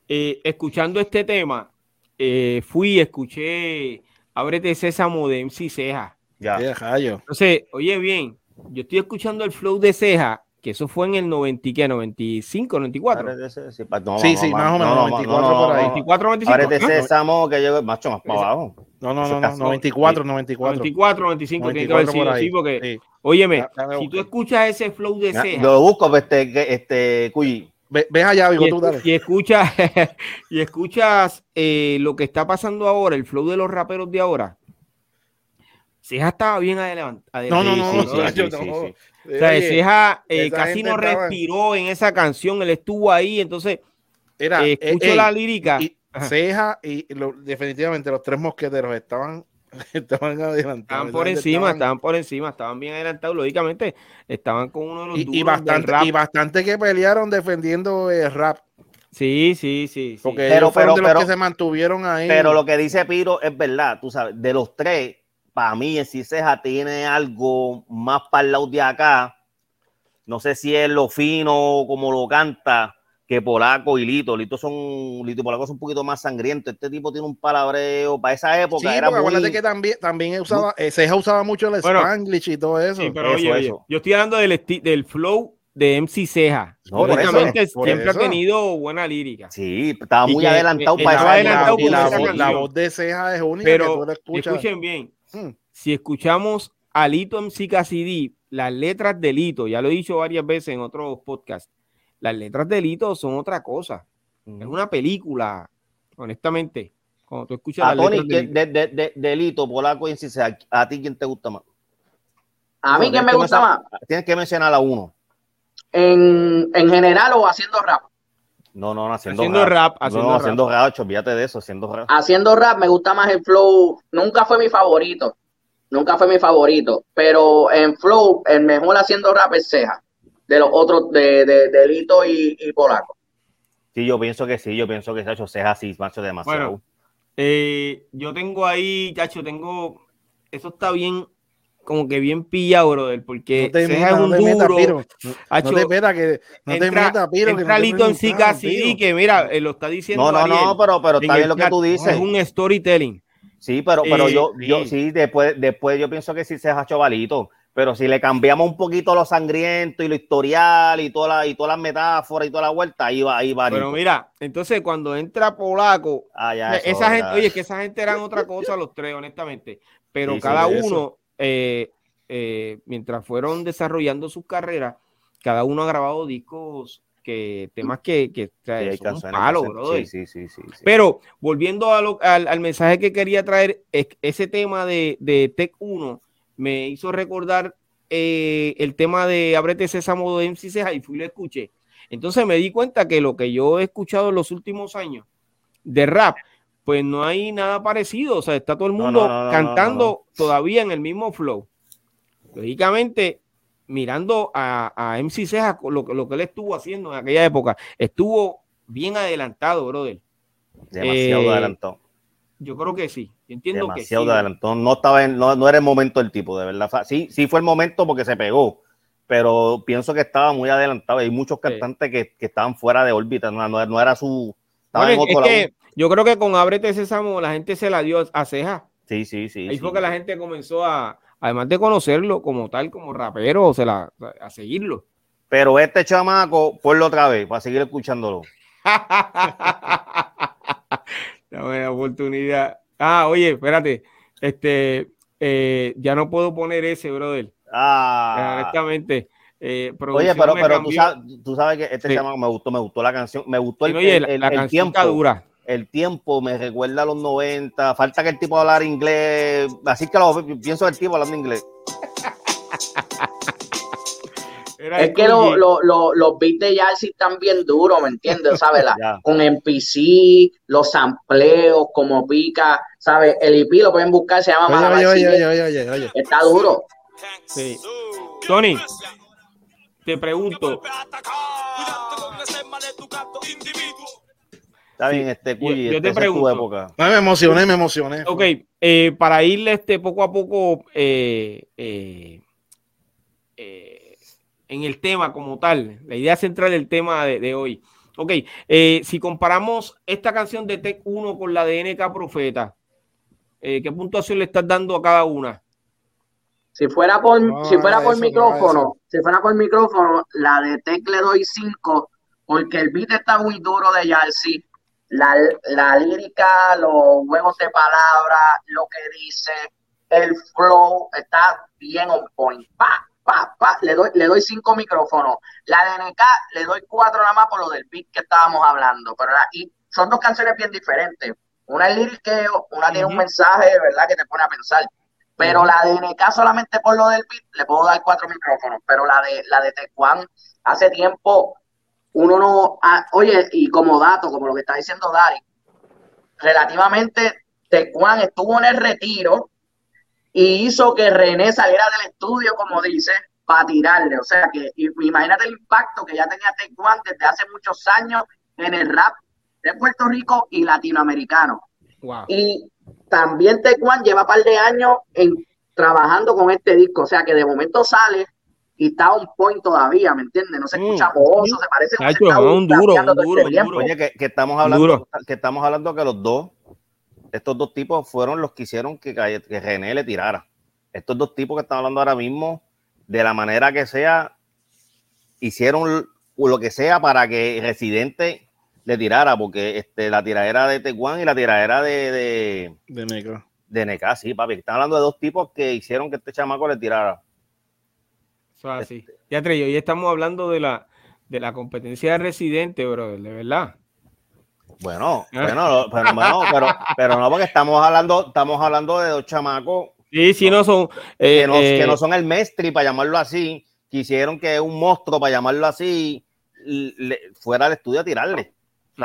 Eh, escuchando este tema, eh, fui, escuché Ábrete Sésamo de MC Ceja. Ya. Entonces, oye bien, yo estoy escuchando el flow de Ceja, que eso fue en el 90, ¿qué? 95, 94. Sí, sí, más o menos, 94 por ahí. 94, 95. Ahora de Sésamo que llegó macho más para abajo. No, no, no, 94, 94. 94, 95, tiene que haber sido así, porque, óyeme, si tú escuchas ese flow de Ceja. Lo busco, pues, este, este, Cuyi. Ves allá, Vigo, tú dale. Y escuchas, y escuchas eh, lo que está pasando ahora, el flow de los raperos de ahora Ceja estaba bien adelante. No, no, no. O sea, Ceja eh, casi no respiró en esa canción, él estuvo ahí, entonces Era, eh, escucho la lírica. Ceja y definitivamente los tres mosqueteros estaban estaban adelantados. Estaban por encima, estaban, por encima, estaban bien adelantados, lógicamente, estaban con uno de los y, y bastante, y bastante que pelearon defendiendo el rap. Sí, sí, sí. Porque pero, fueron de los que se mantuvieron ahí. Pero lo que dice Piro es verdad, tú sabes, de los tres, para mí, si Ceja tiene algo más para el lado de acá. No sé si es lo fino como lo canta, que Polaco y Lito. Lito son, Lito y Polaco son un poquito más sangrientos. Este tipo tiene un palabreo para esa época. Sí, era muy, acuérdate que también, también usaba, eh, Ceja usaba mucho el Spanglish y todo eso. Sí, pero oye, yo estoy hablando del, del flow de MC Ceja. No, siempre ha tenido buena lírica. Sí, estaba muy adelantado para esa la, la, voz de Ceja es única. Pero escuchen bien, hmm. si escuchamos a Lito MC Cassidy, las letras de Lito, ya lo he dicho varias veces en otros podcasts, las letras de Lito son otra cosa. Es una película, honestamente. Cuando tú escuchas a Tony, de, de, Lito, Polaco ¿a ti quién te gusta más? A mí, ¿quién me gusta más? Tienes que mencionar a uno en, en general o haciendo rap? No, no, haciendo, haciendo rap. Haciendo, no, rap. haciendo rap, olvídate de eso, haciendo rap. Haciendo rap me gusta más el flow. Nunca fue mi favorito. Nunca fue mi favorito. Pero en flow, el mejor haciendo rap es Ceja. De los otros, de, de, de Lito y, y, Polaco. Sí, yo pienso que sí. Yo pienso que se ha hecho Ceja sí, macho, demasiado. Bueno, eh, yo tengo ahí, chacho, tengo. Eso está bien como que bien pillado, brother, porque no te es un no duro. Piro. No, te meta que no entra, te meta, Piro. que no en sí casi que mira, eh, lo está diciendo. No, no, Ariel, no, pero, pero está bien lo que tú dices. Es un storytelling. Sí, pero, pero eh, yo, yo sí, después, después yo pienso que sí se ha chavalito. Pero si le cambiamos un poquito lo sangriento y lo historial y toda la, y todas las metáforas y toda la vuelta, ahí va, ahí va. Pero mira, entonces cuando entra Polaco, ah, ya, esa gente, oye, es que esa gente eran otra cosa los tres, honestamente. Pero cada uno eh, eh, mientras fueron desarrollando sus carreras, cada uno ha grabado discos que temas que, que son palos, Pero volviendo al, mensaje que quería traer, ese tema de, de Tech 1 me hizo recordar eh, el tema de Abrete Sésamo de MC Ceja y fui y lo escuché. Entonces me di cuenta que lo que yo he escuchado en los últimos años de rap, pues no hay nada parecido. O sea, está todo el mundo cantando todavía en el mismo flow. Lógicamente, mirando a, a MC Ceja, lo, lo, que él estuvo haciendo en aquella época, estuvo bien adelantado, brother. Demasiado eh, adelantado. Yo creo que sí. Yo entiendo Demasiado que sí. adelantado. No, estaba no, no, era el momento del tipo, de verdad. Sí, sí fue el momento porque se pegó, pero pienso que estaba muy adelantado. Hay muchos cantantes que, que, estaban fuera de órbita, no, no, era su... Bueno, es que yo creo que con Ábrete Sésamo la gente se la dio a ceja. Sí, sí, sí. Ahí fue que la gente comenzó a, además de conocerlo como tal, como rapero, se la, a seguirlo. Pero este chamaco, ponlo otra vez para seguir escuchándolo. La buena oportunidad. Ah, oye, espérate. Este, eh, ya no puedo poner ese, brother. Ah. Honestamente. Eh, oye, pero, pero tú, sabes, tú, sabes, que este chamaco me gustó, me gustó la canción, me gustó el, oye, el, la, el tiempo. dura el tiempo me recuerda a los 90. Falta que el tipo hablar inglés. Así que lo pienso del tipo hablando inglés. es que lo, lo, lo, los beats de Yalsi están bien duros, ¿me entiendes? ¿Sabes? con MPC, los sampleos, como pica, ¿sabes? El IP lo pueden buscar, se llama oye, oye, oye, oye, Está duro. Sí. Tony, te pregunto. Está bien, este Cuyi, yo, te pregunto, época. me emocioné, me emocioné. Ok, eh, para irle este poco a poco eh, eh, en el tema como tal, la idea central del tema de, hoy. Ok, si comparamos esta canción de Tech 1 con la de NK Profeta, ¿qué puntuación le estás dando a cada una? Si fuera por, si fuera por micrófono, si fuera por micrófono, la de Tech le doy 5, porque el beat está muy duro de Yalsi la, la lírica, los juegos de palabras, lo que dice, el flow está bien on point. Pa, pa, pa. Le doy, le doy cinco micrófonos. La de NK le doy cuatro nada más por lo del beat que estábamos hablando. Pero y son dos canciones bien diferentes. Una es liriqueo, una tiene un mensaje, ¿verdad? Que te pone a pensar. Pero la de NK solamente por lo del beat le puedo dar cuatro micrófonos. Pero la de la de Tecuan hace tiempo uno no, ah, oye, y como dato, como lo que está diciendo Dari, relativamente Tecuan estuvo en el retiro y hizo que René saliera del estudio, como dice, para tirarle. O sea que imagínate el impacto que ya tenía Tecuan desde hace muchos años en el rap de Puerto Rico y latinoamericano. Y también Tecuan lleva un par de años en, trabajando con este disco. O sea que de momento sale y está un point todavía, ¿me entiendes? No se escucha mm. se parece está un duro, un duro, duro. Oye, que, que, estamos hablando, que estamos hablando que los dos, estos dos tipos fueron los que hicieron que, que René le tirara. Estos dos tipos que estamos hablando ahora mismo, de la manera que sea, hicieron lo que sea para que Residente le tirara, porque este, la tiradera de Tecuán y la tiradera de, de, de Neca. De Neca, sí, papi. Están hablando de dos tipos que hicieron que este chamaco le tirara. Eso así. Ya, Trey, hoy estamos hablando de la, de la competencia de Residente, bro, de verdad. Bueno, bueno, pero, pero, no porque estamos hablando, estamos hablando de dos chamacos. Sí, sí, no son. que, no, que, no, eh, son el mestre, para llamarlo así. Quisieron que un monstruo, para llamarlo así, fuera al estudio a tirarle.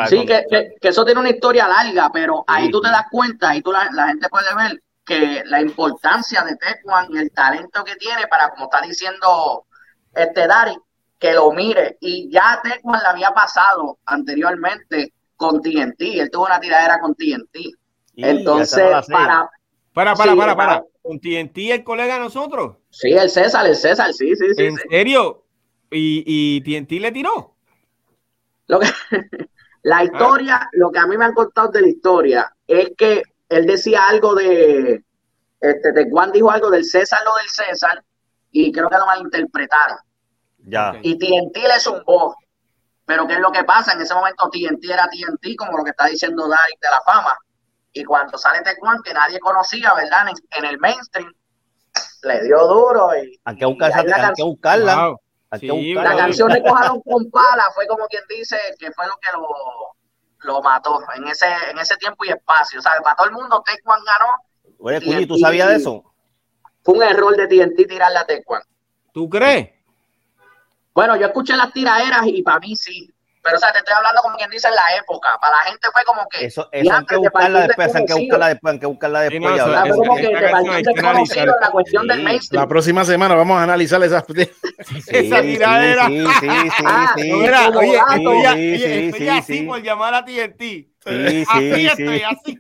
Sí, que, que, eso tiene una historia larga, pero ahí tú te das cuenta, y tú la, la, gente puede ver que la importancia de Tecuan y el talento que tiene para, como está diciendo este Dari, que lo mire. Y ya Tecuan le había pasado anteriormente con TNT, él tuvo una tiradera con TNT. Entonces, para, para, para, para, para. ¿Con TNT el colega de nosotros? Sí, el César, el César, sí, sí, sí. ¿En serio? ¿Y, y TNT le tiró? Lo que, la ah. historia, lo que a mí me han contado de la historia es que él decía algo de, este, de Juan dijo algo del César, lo del César, y creo que lo malinterpretaron. Ya. Y TNT le zumbó. Pero ¿qué es lo que pasa? En ese momento TNT era TNT, como lo que está diciendo Derek de la fama. Y cuando sale Tecuan, que nadie conocía, ¿verdad? En, el mainstream, le dio duro. Y, hay que, buscarla. que buscarla. La canción de con pala fue como quien dice que fue lo que lo, lo mató en ese, en ese tiempo y espacio. O sea, para todo el mundo, Tecuan ganó. Oye, ¿tú sabías de eso? Fue un error de TNT tirarle a Tecuan. ¿Tú crees? Bueno, yo escuché las tiraderas y para mí sí. Pero, o sea, te estoy hablando como quien dice en la época. Para la gente fue como que. Eso, eso hay que buscarla después, hay que buscarla después, hay que buscarla después. la cuestión del La próxima semana vamos a analizar esas. esa tiradera. Sí, sí, sí, ah, sí. oye, estoy, estoy así por llamar a TNT. Sí, sí, sí.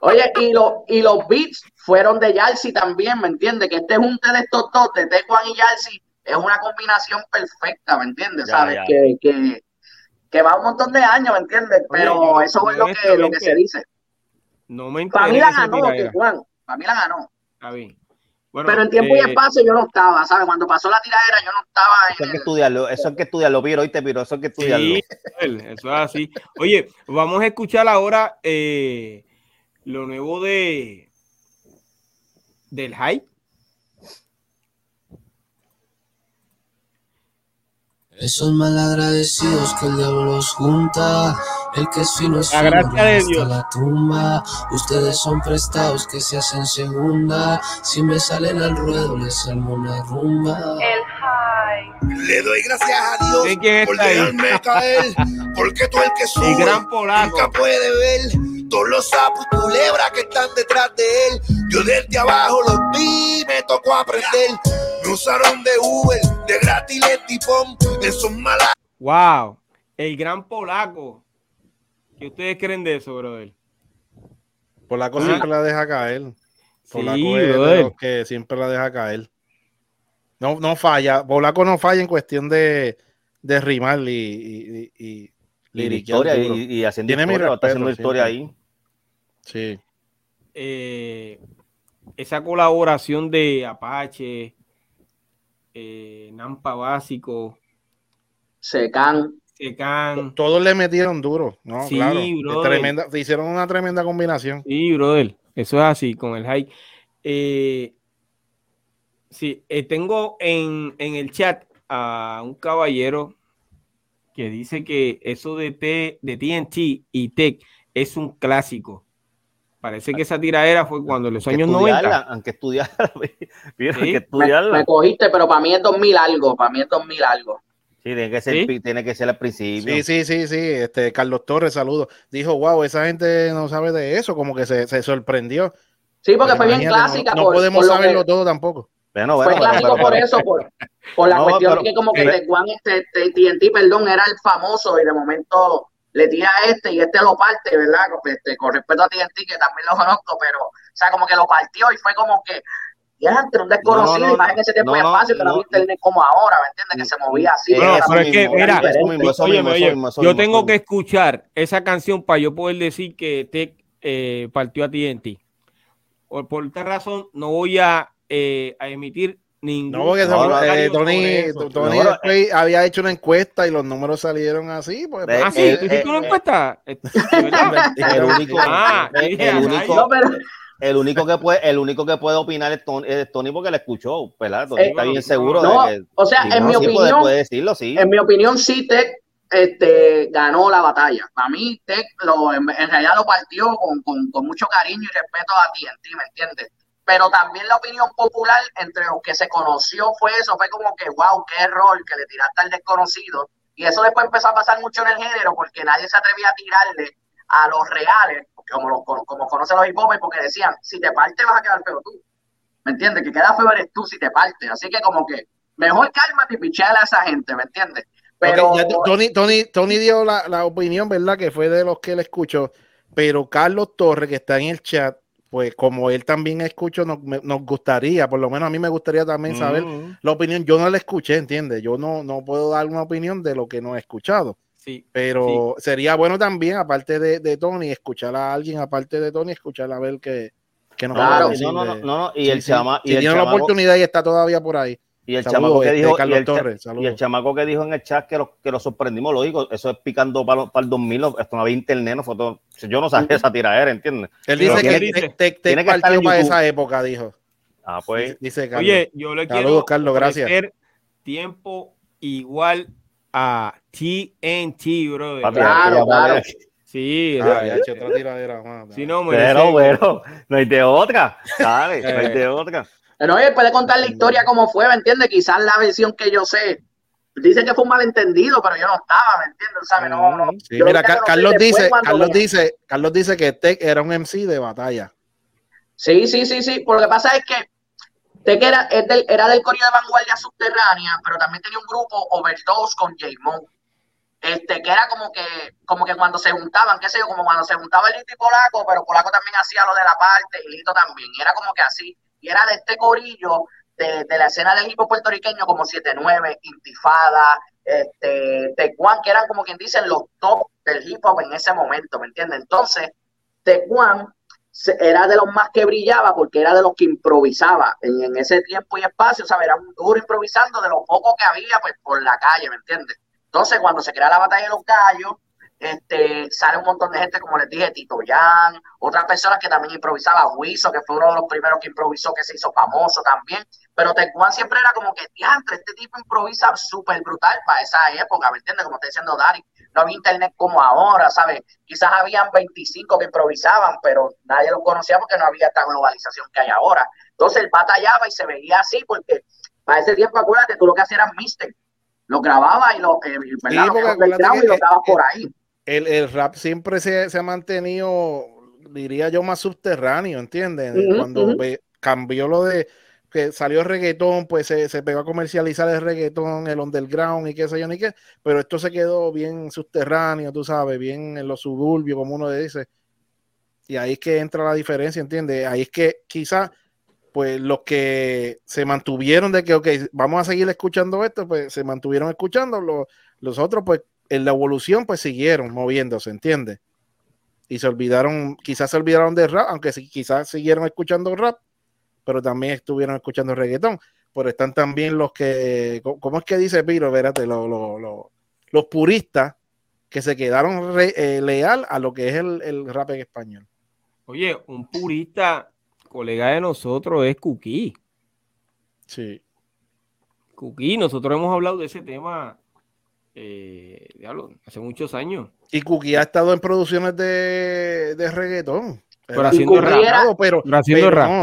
Oye, y, lo, y los beats fueron de Yalsi también, ¿me entiendes? Que este junte de estos dos, de Tecuan y Yalsi, es una combinación perfecta, ¿me entiendes? ¿Sabes? Que, que que va un montón de años, ¿me entiendes? Pero eso es lo que, lo que se dice. No me Para mí la ganó, Juan. Para mí la ganó. Está bien. Bueno, pero en tiempo y eh, espacio yo no estaba, ¿sabes? Cuando pasó la tiradera yo no estaba. Eso hay que estudiarlo, eso hay que estudiarlo, Piro, te Piro, eso hay que estudiarlo. Sí, eso es así. Oye, vamos a escuchar ahora eh, lo nuevo de del hype Esos malagradecidos que el diablo los junta, el que es fino es la gracia de Dios. la tumba. Ustedes son prestados que se hacen segunda. Si me salen al ruedo, les salmo una rumba. El high. Le doy gracias a Dios por dejarme caer, porque tú el que sube, el gran polaco. nunca puede ver todos los sapos y culebras que están detrás de él. Yo desde abajo los vi, me tocó aprender. Usaron de Uber, de gratis tipón, esos malas. Wow, el gran polaco. ¿Qué ustedes creen de eso, brother? Polaco siempre la deja caer. Polaco sí, es de los que siempre la deja caer. No, no falla. Polaco no falla en cuestión de, de rimar y, y, y, y, historia, y, haciendo historia, haciendo historia ahí. Sí. Eh, esa colaboración de Apache, eh, Nampa Básico, Secan. Secan. Todos le metieron duro, ¿no? Sí, claro. Tremenda, hicieron una tremenda combinación. Sí, brother. Eso es así, con el high. Eh, sí, eh, tengo en, en, el chat a un caballero que dice que eso de, T, de TNT y Tech es un clásico. Parece que esa tiradera fue cuando en los años 90. Aunque estudiarla, Me, cogiste, pero para mí es 2000 algo, para mí es 2000 algo. Sí, tiene que ser, tiene que ser al principio. Sí, sí, sí, sí. Este, Carlos Torres, saludos. Dijo, wow, esa gente no sabe de eso, como que se, se sorprendió. Sí, porque fue bien clásica. No, podemos saberlo todo tampoco. Bueno, bueno, fue clásico por eso, por, por la cuestión de que como que de Juan, este, TNT, perdón, era el famoso y de momento le tira a este y este lo parte, ¿verdad? Este, con respeto a TNT, que también lo conozco, pero, o sea, como que lo partió y fue como que, y antes un desconocido, no, no, imagen ese tiempo no, fácil, pero no, internet como ahora, ¿me entiendes? Que se movía así. pero es que, mira, oye, yo tengo que escuchar esa canción para yo poder decir que te eh, partió a ti en ti. Por, por esta razón, no voy a, eh, a emitir ningún. No, porque eh, Tony, Tony después había hecho una encuesta y los números salieron así. Pues, ah, sí, ¿tú hiciste una encuesta? el único. Ah, el único. El único que puede, el único que puede opinar es Tony, porque le escuchó, ¿verdad? Tony está bien seguro no, de que, o sea, en mi opinión, puede, decirlo, sí. En mi opinión, sí, Tech este, ganó la batalla. Para mí, Tech lo, en, realidad lo partió con, con, con, mucho cariño y respeto a TNT, ¿me entiendes? Pero también la opinión popular entre los que se conoció fue eso, fue como que, wow, qué error que le tiraste al desconocido. Y eso después empezó a pasar mucho en el género porque nadie se atrevía a tirarle a los reales como, como conocen los hip porque decían, si te parte vas a quedar feo tú. ¿Me entiendes? Que queda feo eres tú si te parte. Así que como que mejor cálmate y pichale a esa gente, ¿me entiendes? Pero... Tony, Tony, Tony dio la, la, opinión, ¿verdad? Que fue de los que él escuchó. Pero Carlos Torres, que está en el chat, pues como él también escuchó, nos, nos gustaría, por lo menos a mí me gustaría también saber mm. la opinión. Yo no la escuché, ¿entiendes? Yo no, no puedo dar una opinión de lo que no he escuchado. Sí, pero sería bueno también, aparte de, de, Tony, escuchar a alguien, aparte de Tony, escuchar a ver que, que nos claro, decir no, no, no, y el chama, y tiene la oportunidad y está todavía por ahí. Y el chamaco que este, dijo, y el, Torres, y el, chamaco que dijo en el chat que lo, que lo sorprendimos, lo digo, eso es picando para, para el 2000, esto no había internet, no foto, yo no sabía esa tiradera, ¿entiendes? Él dice que tiene, te, te, tiene que estar para esa época, dijo. Ah, pues. Dice Carlos. Oye, yo le Saludos, quiero Carlos, gracias. tiempo igual a TNT, bro. Claro, claro. Sí, ah, ya hecho otra tiradera más. Sí, no, pero bueno, no hay de otra, ¿sabes? No hay de otra. Pero oye, puede contar la historia como fue, ¿me entiendes? Quizás la versión que yo sé. Dicen que fue un malentendido, pero yo no estaba, ¿me entiendes? ¿Sabes? No, no. Sí, mira, Carlos, dice, Carlos, dice, Carlos dice que Tech era un MC de batalla. Sí, sí, sí, sí. Por lo que pasa es que Tech era, del, era del Correo de Vanguardia Subterránea, pero también tenía un grupo Overdose con J-Mon. Este, que era como que, como que cuando se juntaban, qué sé yo, como cuando se juntaba el Lito y Polaco, pero Polaco también hacía lo de la parte, y Lito también. Y era como que así. Y era de este corillo de, de la escena del hip puertorriqueño como 7-9, Intifada, este, Tecuan, que eran como quien dicen los top del hip hop en ese momento, ¿me entiendes? Entonces, Tecuan era de los más que brillaba porque era de los que improvisaba en, ese tiempo y espacio, o sea, era un duro improvisando de lo poco que había pues por la calle, ¿me entiendes? Entonces, cuando se crea la batalla de los gallos, este, sale un montón de gente, como les dije, Tito Jan, otras personas que también improvisaban, Wiso, que fue uno de los primeros que improvisó, que se hizo famoso también, pero Tecuan siempre era como que, diantre, este tipo improvisa súper brutal para esa época, ¿me entiendes? Como está diciendo Dari, no había internet como ahora, ¿sabes? Quizás habían 25 que improvisaban, pero nadie los conocía porque no había esta globalización que hay ahora. Entonces él batallaba y se veía así, porque para ese tiempo, acuérdate, tú lo que hacías era mister. Lo grababa y lo, eh, y lo grababa por ahí. El, el, rap siempre se, se, ha mantenido, diría yo, más subterráneo, ¿entiendes? Cuando cambió lo de que salió el reggaetón, pues se, se, pegó a comercializar el reggaetón, el underground y qué sé yo ni qué, pero esto se quedó bien subterráneo, tú sabes, bien en los suburbios, como uno dice. Y ahí es que entra la diferencia, ¿entiendes? Ahí es que quizás, pues los que se mantuvieron de que, ok, vamos a seguir escuchando esto, pues se mantuvieron escuchando, los, los otros, pues en la evolución, pues siguieron moviéndose, ¿entiendes? Y se olvidaron, quizás se olvidaron de rap, aunque quizás siguieron escuchando rap, pero también estuvieron escuchando reggaetón. Pero están también los que, ¿cómo es que dice Piro? Espérate, los puristas que se quedaron eh, leal a lo que es el, rap en español. Oye, un purista, colega de nosotros, es Cuquí. Sí. Cuquí, nosotros hemos hablado de ese tema eh, hace muchos años. Y Cuquí ha estado en producciones de, de reggaetón. Pero haciendo rap. pero,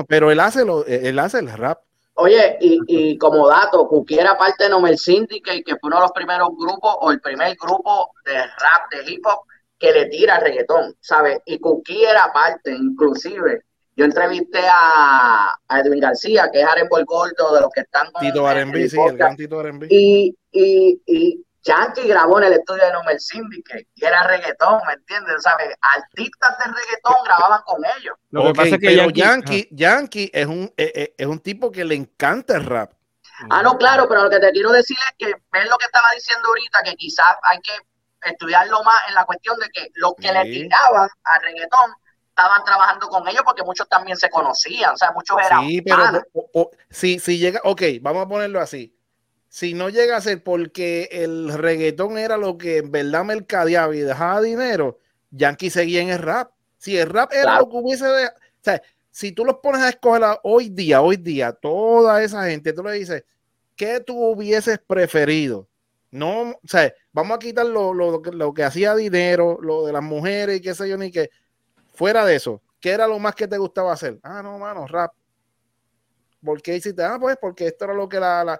pero, él, hace lo, él hace el rap. Oye, y, y como dato, Cookie era parte de Nomer Syndicate, que fue uno de los primeros grupos, o el primer grupo de rap, de hip hop, que le tira reggaetón, ¿sabes? Y Cookie era parte, inclusive. Yo entrevisté a, a Edwin García, que es Arembol Gordo, de los que están Tito R&B, sí, el gran Tito R&B. Y, y, y Yankee grabó en el estudio de Number Syndicate y era reggaetón, ¿me entiendes? ¿Sabes? Artistas de reggaetón grababan con ellos. Lo que pasa es que Yankee, Yankee, es, un, eh, eh, es un tipo que le encanta el rap. Ah, no, claro, pero lo que te quiero decir es que ves lo que estaba diciendo ahorita, que quizás hay que estudiarlo más en la cuestión de que los que le tiraban al reggaetón estaban trabajando con ellos porque muchos también se conocían, o sea, muchos eran. Sí, pero si, si llega, ok, vamos a ponerlo así si no llega a ser porque el reggaetón era lo que en verdad mercadeaba y dejaba dinero, Yankee seguía en el rap. Si el rap era lo que hubiese o sea, si tú los pones a escoger hoy día, hoy día, toda esa gente, tú le dices, ¿qué tú hubieses preferido? No, o sea, vamos a quitar lo, lo, lo que hacía dinero, lo de las mujeres y qué sé yo, ni que fuera de eso, ¿qué era lo más que te gustaba hacer? Ah, no, mano, rap. ¿Por qué hiciste? Ah, pues porque esto era lo que la,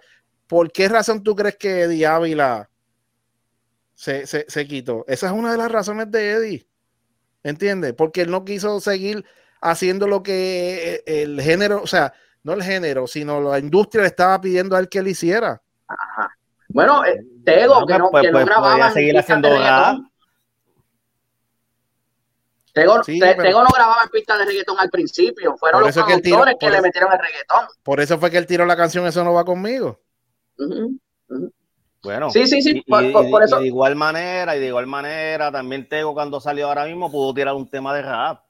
¿Por qué razón tú crees que Eddie Ávila se, se, quitó? Esa es una de las razones de Eddie. ¿Entiendes? Porque él no quiso seguir haciendo lo que eh, el género, o sea, no el género, sino la industria le estaba pidiendo a él que él hiciera. Ajá. Bueno, eh, Tego, que no, pues, que no pues, grababa. seguir haciendo nada. Tego, no grababa en pistas de reggaetón al principio. Fueron los productores que, le metieron el reggaetón. Por eso fue que él tiró la canción Eso no va conmigo. Bueno, sí, sí, sí. por, eso. de igual manera, y de igual manera, también Tego cuando salió ahora mismo pudo tirar un tema de rap.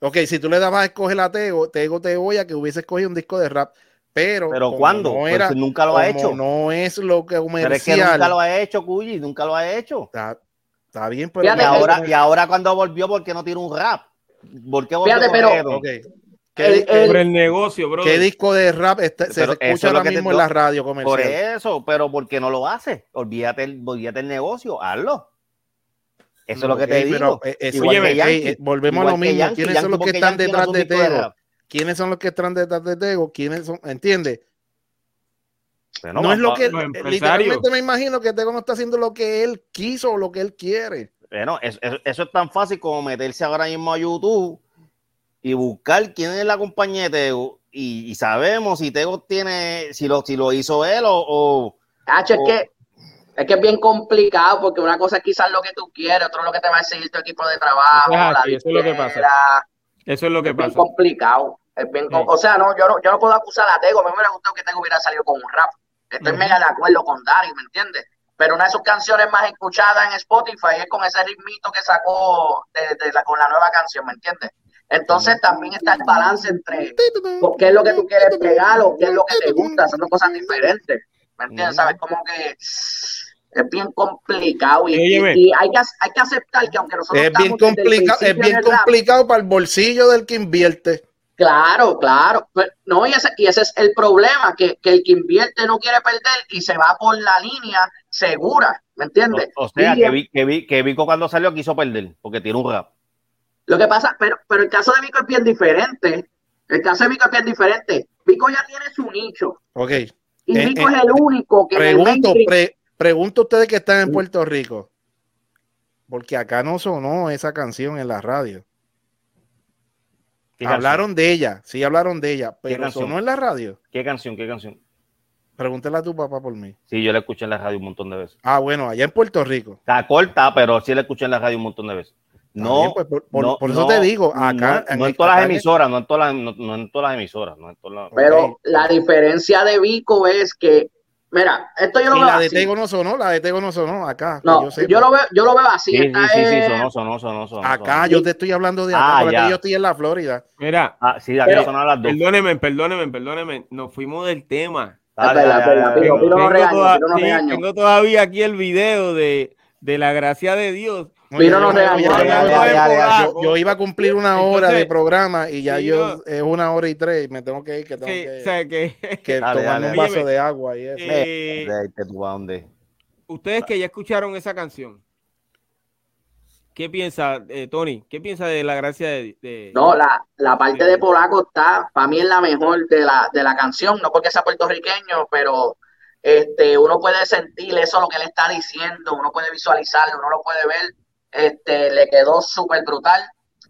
Ok, si tú le dabas a escoger a Tego, Tego te voy a que hubiese escogido un disco de rap. Pero, pero ¿cuándo? No era, nunca lo ha hecho. No es lo que comercial. Pero es que nunca lo ha hecho, Cuyi, nunca lo ha hecho. Está, bien, pero y ahora, y ahora cuando volvió, ¿por qué no tiene un rap? ¿Por qué volvió Fíjate, pero, por el negocio, bro. ¿Qué disco de rap se escucha ahora mismo en la radio comercial? Por eso, pero ¿por qué no lo hace? Olvídate el, olvídate el negocio, hazlo. Eso es lo que te digo. Eh, eh, volvemos a lo mismo. ¿Quiénes son los que están detrás de Tego? ¿Quiénes son los que están detrás de Tego? ¿Quiénes son? ¿Entiendes? no, es lo que literalmente me imagino que Tego no está haciendo lo que él quiso o lo que él quiere. Bueno, eso es tan fácil como meterse ahora mismo a YouTube y buscar quién es la compañía de Tego y, sabemos si Tego tiene, si lo, si lo hizo él o... es que es que es bien complicado porque una cosa es quizás lo que tú quieres, otro es lo que te va a seguir tu equipo de trabajo. eso es lo que pasa. Eso es lo que es pasa. Bien complicado. Es bien O sea, no yo, no, yo no puedo acusar a Tego. A mí me hubiera gustado que Tego hubiera salido con un rap. Estoy mega de acuerdo con Dari, ¿me entiendes? Pero una de sus canciones más escuchadas en Spotify es con ese ritmito que sacó de, la, con la nueva canción, ¿me entiendes? Entonces también está el balance entre qué es lo que tú quieres pegar o qué es lo que te gusta, son dos cosas diferentes. ¿Me entiendes? ¿Sabes? Como que es bien complicado y, hay, que, hay que aceptar que aunque nosotros es bien complicado es bien complicado para el bolsillo del que invierte claro claro pues, no y ese, y ese es el problema que, que, el que invierte no quiere perder y se va por la línea segura ¿me entiendes? o, sea que, vi, que, vi, que Vico cuando salió quiso perder porque tiene un rap lo que pasa, pero, pero el caso de Vico es bien diferente. El caso de Vico es bien diferente. Vico ya tiene su nicho. Ok. Y eh, Vico es eh, el único que. Pregunto, pregunto a ustedes que están en Puerto Rico. Porque acá no sonó esa canción en la radio. Hablaron de ella, sí hablaron de ella, pero sonó en la radio. ¿Qué canción? ¿Qué canción? Pregúntale a tu papá por mí. Sí, yo la escuché en la radio un montón de veces. Ah, bueno, allá en Puerto Rico. Está corta, pero sí la escuché en la radio un montón de veces. No, pues, por, eso te digo, acá. No, en, todas las emisoras, no en todas las, no, en todas las emisoras. Pero la diferencia de Vico es que, mira, esto yo lo veo. La de Tego no sonó, la de Tego no sonó acá. No, yo, lo veo, yo lo veo así. Sí, sí, sí, sonó, sonó, sonó, sonó, Acá yo te estoy hablando de acá, ah, porque yo estoy en la Florida. Mira, ah, sí, aquí pero, sonaron las dos. Perdóneme, perdóneme, perdóneme. Nos fuimos del tema. Tengo todavía aquí el video de, de la gracia de Dios yo, iba a cumplir una hora de programa y ya yo es una hora y tres. Me tengo que ir, que tengo que, que, tomar un vaso de agua y eso. Eh, ustedes que ya escucharon esa canción, ¿qué piensa, eh, Tony? ¿Qué piensa de la gracia de, No, la, la parte de, Polaco está, para mí es la mejor de la, de la canción, no porque sea puertorriqueño, pero este, uno puede sentir eso, lo que él está diciendo, uno puede visualizarlo, uno lo puede ver este, le quedó súper brutal.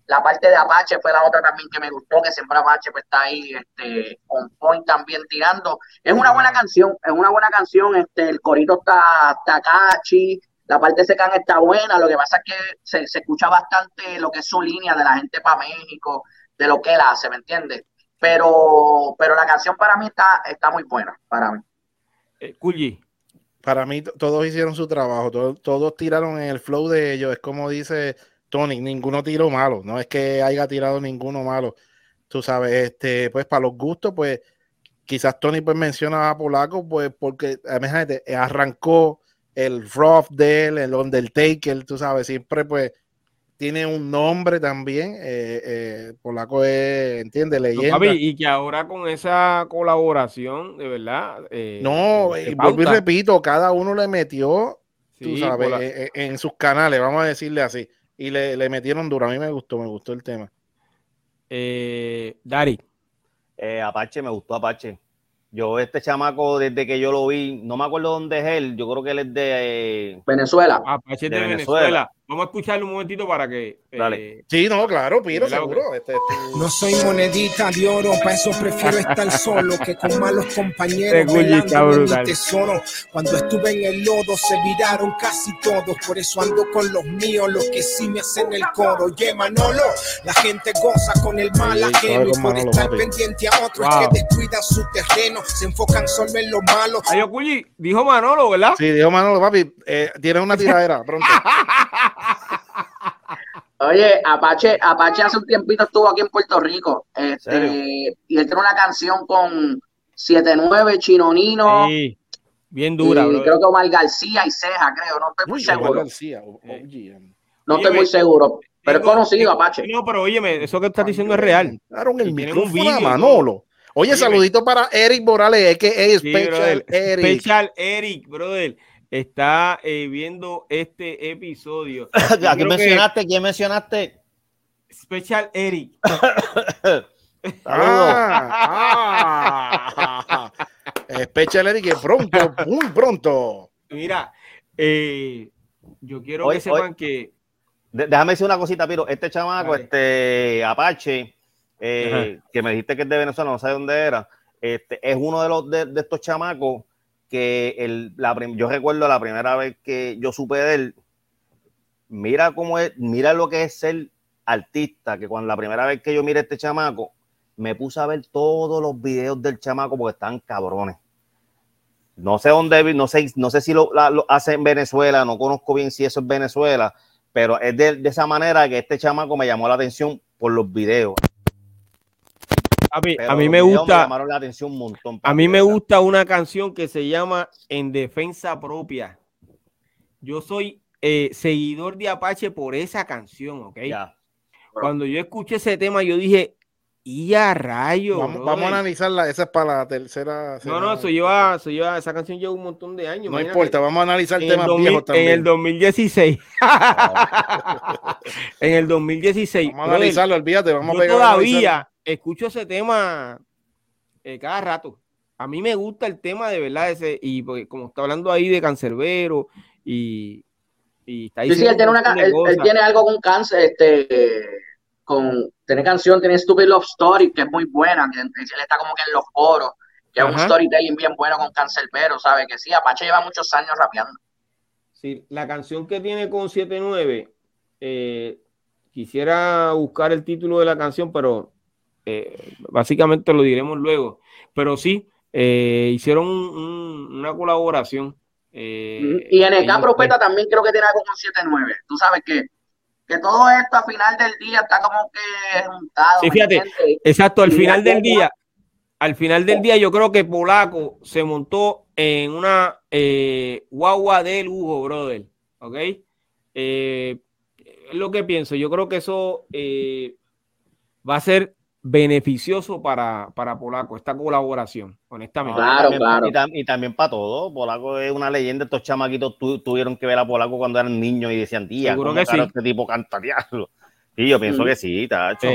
La parte de Apache fue la otra también que me gustó, que siempre Apache pues está ahí este, on point también tirando. Es una buena canción, es una buena canción, este, el corito está, está catchy, la parte de can está buena, lo que pasa es que se, se, escucha bastante lo que es su línea de la gente para México, de lo que él hace, ¿me entiendes? Pero, pero la canción para mí está, está muy buena, para mí. Eh, Para mí todos hicieron su trabajo, todos, todos tiraron en el flow de ellos, es como dice Tony, ninguno tiró malo, no es que haya tirado ninguno malo. Tú sabes, este, pues para los gustos, pues quizás Tony pues menciona a Polaco, pues porque, imagínate, arrancó el rough de él, el Undertaker, tú sabes, siempre pues tiene un nombre también. Eh, eh, Polaco es, entiende, leyenda. y que ahora con esa colaboración, de verdad. Eh, no, vuelvo y repito, cada uno le metió, tú sabes, en, sus canales, vamos a decirle así. Y le, metieron duro. A mí me gustó, me gustó el tema. Dari. Apache, me gustó Apache. Yo, este chamaco, desde que yo lo vi, no me acuerdo dónde es él. Yo creo que él es de Venezuela. Apache de, Venezuela. Vamos a escucharle un momentito para que. Eh, sí, no, claro, Piro, seguro. Este, este, No soy monedita de oro, para eso prefiero estar solo que con malos compañeros. mi tesoro. Cuando estuve en el lodo se viraron casi todos, por eso ando con los míos, los que sí me hacen el coro. Oye, Manolo, la gente goza con el mal ajeno y por estar pendiente a otros que descuidan su terreno, se enfocan solo en lo malo. Ay, Ocuyi, dijo Manolo, ¿verdad? Sí, dijo Manolo, papi, eh, tienes una tiradera pronto. Oye, Apache, Apache hace un tiempito estuvo aquí en Puerto Rico. Este, y él tiene una canción con 79 Chinonino. Sí, bien dura. creo que Omar García y Ceja, creo. No estoy muy, seguro. García, no estoy muy seguro. Pero es conocido, Apache. No, pero óyeme, eso que estás diciendo es real. Claro, el micrófono Manolo. Oye, saludito para Eric Morales, que es Special Eric. Special Eric, brother está eh, viendo este episodio. ¿A quién mencionaste? ¿Quién mencionaste? Special Eric. ah, ah, Special Eric, pronto, muy pronto. Mira, eh, yo quiero que sepan que. Déjame decir una cosita, Piro. Este chamaco, este Apache, eh, que me dijiste que es de Venezuela, no sé dónde era, este, es uno de los de estos chamacos que el, la, yo recuerdo la primera vez que yo supe de él, mira cómo es, mira lo que es ser artista, que cuando la primera vez que yo miré a este chamaco, me puse a ver todos los videos del chamaco porque están cabrones. No sé dónde, no sé, no sé si lo, hace en Venezuela, no conozco bien si eso es Venezuela, pero es de, de esa manera que este chamaco me llamó la atención por los videos a mí, me gusta. a mí me gusta una canción que se llama En Defensa Propia. Yo soy eh, seguidor de Apache por esa canción, ¿ok? Cuando yo escuché ese tema, yo dije, y a rayo. Vamos, a analizarla, esa es para la tercera. No, no, eso lleva, eso lleva, esa canción lleva un montón de años. No importa, vamos a analizar temas viejos también. En el 2016. en el 2016. Vamos a analizarlo, olvídate, vamos a pegar. Todavía escucho ese tema eh, cada rato. A mí me gusta el tema de verdad ese, y como está hablando ahí de cancerbero y, y está sí, sí, él tiene, una, él, tiene algo con cáncer, este, con, tiene canción, tiene Stupid Love Story, que es muy buena, que él está como que en los foros, que es un storytelling bien bueno con cancerbero, ¿sabe? Que sí, Apache lleva muchos años rapeando. Sí, la canción que tiene con 7-9, eh, quisiera buscar el título de la canción, pero eh, básicamente lo diremos luego, pero sí, eh, hicieron una colaboración. Eh, y NK Profeta también creo que tiene algo con 7-9. Tú sabes que, que todo esto al final del día está como que juntado. Sí, fíjate, exacto, al final del día, al final del día yo creo que Polaco se montó en una guagua de lujo, brother. ¿Ok? es lo que pienso. Yo creo que eso va a ser beneficioso para, para Polaco, esta colaboración, honestamente. Claro, y claro. Y, también para todo. Polaco es una leyenda. Estos chamaquitos tuvieron que ver a Polaco cuando eran niños y decían, tía, Seguro que sí. este tipo canta Y yo pienso que sí, tacho.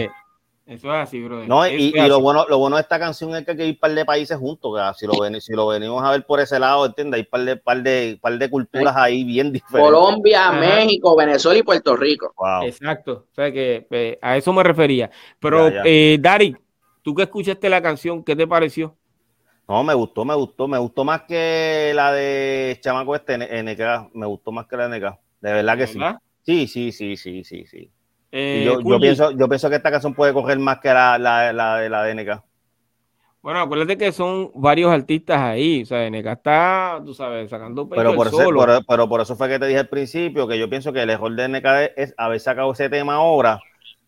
Eso es así, bro. No, y, lo bueno, lo bueno de esta canción es que hay que ir un par de países juntos, si lo, ven, si lo venimos a ver por ese lado, ¿entiendes? Hay un par de, par de, par de culturas ahí bien diferentes. Colombia, México, Venezuela y Puerto Rico. Exacto. O sea que eh, a eso me refería. Pero, Eh, Dari, tú que escuchaste la canción, ¿qué te pareció? No, me gustó, me gustó, me gustó más que la de Chamaco este NK, me gustó más que la de NK, de verdad que sí. Sí, sí, sí, sí, sí, sí. Eh, yo, pienso, yo pienso que esta canción puede coger más que la, la, la de la DNK. Bueno, acuérdate que son varios artistas ahí. O sea, NK está, tú sabes, sacando pero por, eso, pero por eso fue que te dije al principio que yo pienso que el error de NK es haber sacado ese tema ahora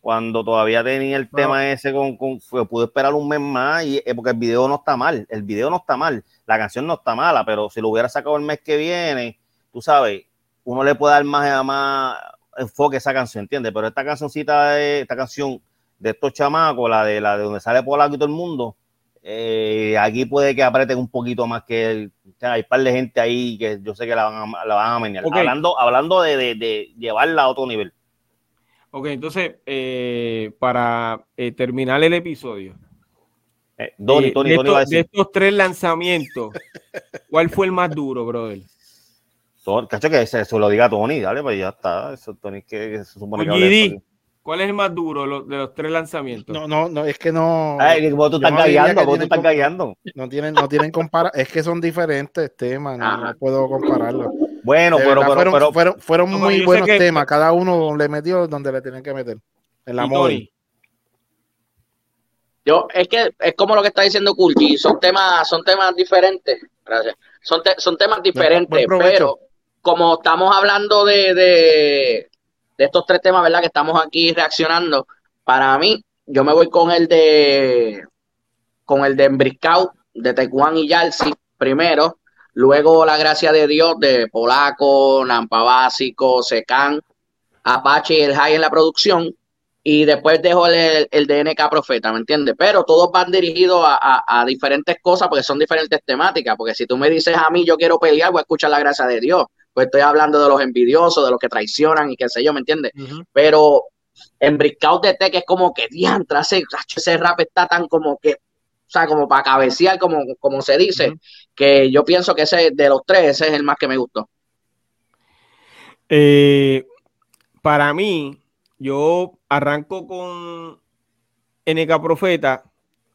cuando todavía tenía el tema ese con, con pude esperar un mes más y eh, porque el video no está mal, el video no está mal, la canción no está mala, pero si lo hubiera sacado el mes que viene, tú sabes, uno le puede dar más, más enfoque esa canción, ¿entiendes? Pero esta cancioncita, de, esta canción de estos chamacos, la de la de donde sale Polaco y todo el mundo, eh, aquí puede que aprieten un poquito más que el, hay un par de gente ahí que yo sé que la van a, la van a menear. Hablando, hablando de, de, llevarla a otro nivel. Ok, entonces, eh, para eh, terminar el episodio, Tony, Tony, de, de estos tres lanzamientos, ¿cuál fue el más duro, brother? Cacho, que se, lo diga Tony, dale, pues ya está. Eso, Tony, que, se supone que ¿Cuál es el más duro de los tres lanzamientos? No, no, no, es que no. Ay, vos tú estás callando, vos tú estás callando. No tienen, no tienen compara, es que son diferentes temas, no, puedo compararlos. Bueno, pero, fueron, fueron, fueron, muy buenos temas, cada uno le metió donde le tenían que meter. En la móvil. Yo, es que es como lo que está diciendo Kulki, son temas, son temas diferentes. Gracias. Son, son temas diferentes, pero como estamos hablando de, de, estos tres temas, ¿verdad? Que estamos aquí reaccionando, para mí, yo me voy con el de con el de Embriscau, de Tecuán y Yalsi, primero, luego la gracia de Dios de Polaco, Nampa Básico, Secan, Apache y el High en la producción, y después dejo el, el DNK Profeta, ¿me entiendes? Pero todos van dirigidos a, diferentes cosas porque son diferentes temáticas, porque si tú me dices a mí yo quiero pelear, voy a escuchar la gracia de Dios, pues estoy hablando de los envidiosos, de los que traicionan y qué sé yo, ¿me entiendes? Pero en Briscout de Tech es como que diantra, ese, ese rap está tan como que, o sea, como para cabecear, como, como se dice, que yo pienso que ese de los tres, ese es el más que me gustó. Eh, para mí, yo arranco con NK Profeta,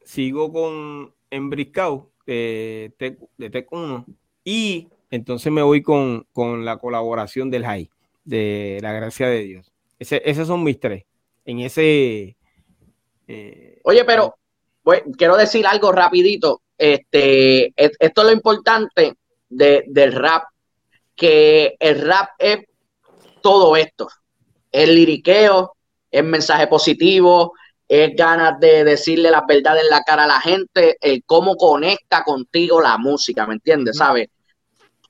sigo con Embriscao de Tech, de Tech 1 y entonces me voy con, la colaboración del High, de la gracia de Dios. Ese, esos son mis tres. En ese. Eh, Oye, pero quiero decir algo rapidito. Este, esto es lo importante del rap, que el rap es todo esto. El liriqueo, el mensaje positivo, es ganas de decirle la verdad en la cara a la gente, el cómo conecta contigo la música, ¿me entiendes? ¿Sabes?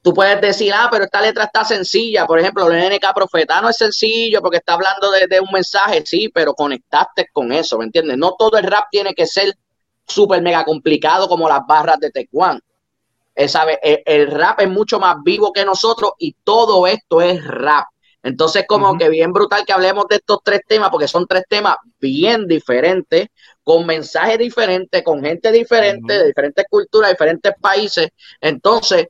Tú puedes decir, ah, pero esta letra está sencilla. Por ejemplo, el NK Profeta no es sencillo porque está hablando de, un mensaje, sí, pero conectaste con eso, ¿me entiendes? No todo el rap tiene que ser súper mega complicado como las barras de Tecuán. Eh, ¿sabe? El, el, rap es mucho más vivo que nosotros y todo esto es rap. Entonces, como que bien brutal que hablemos de estos tres temas, porque son tres temas bien diferentes, con mensajes diferentes, con gente diferente, de diferentes culturas, diferentes países. Entonces,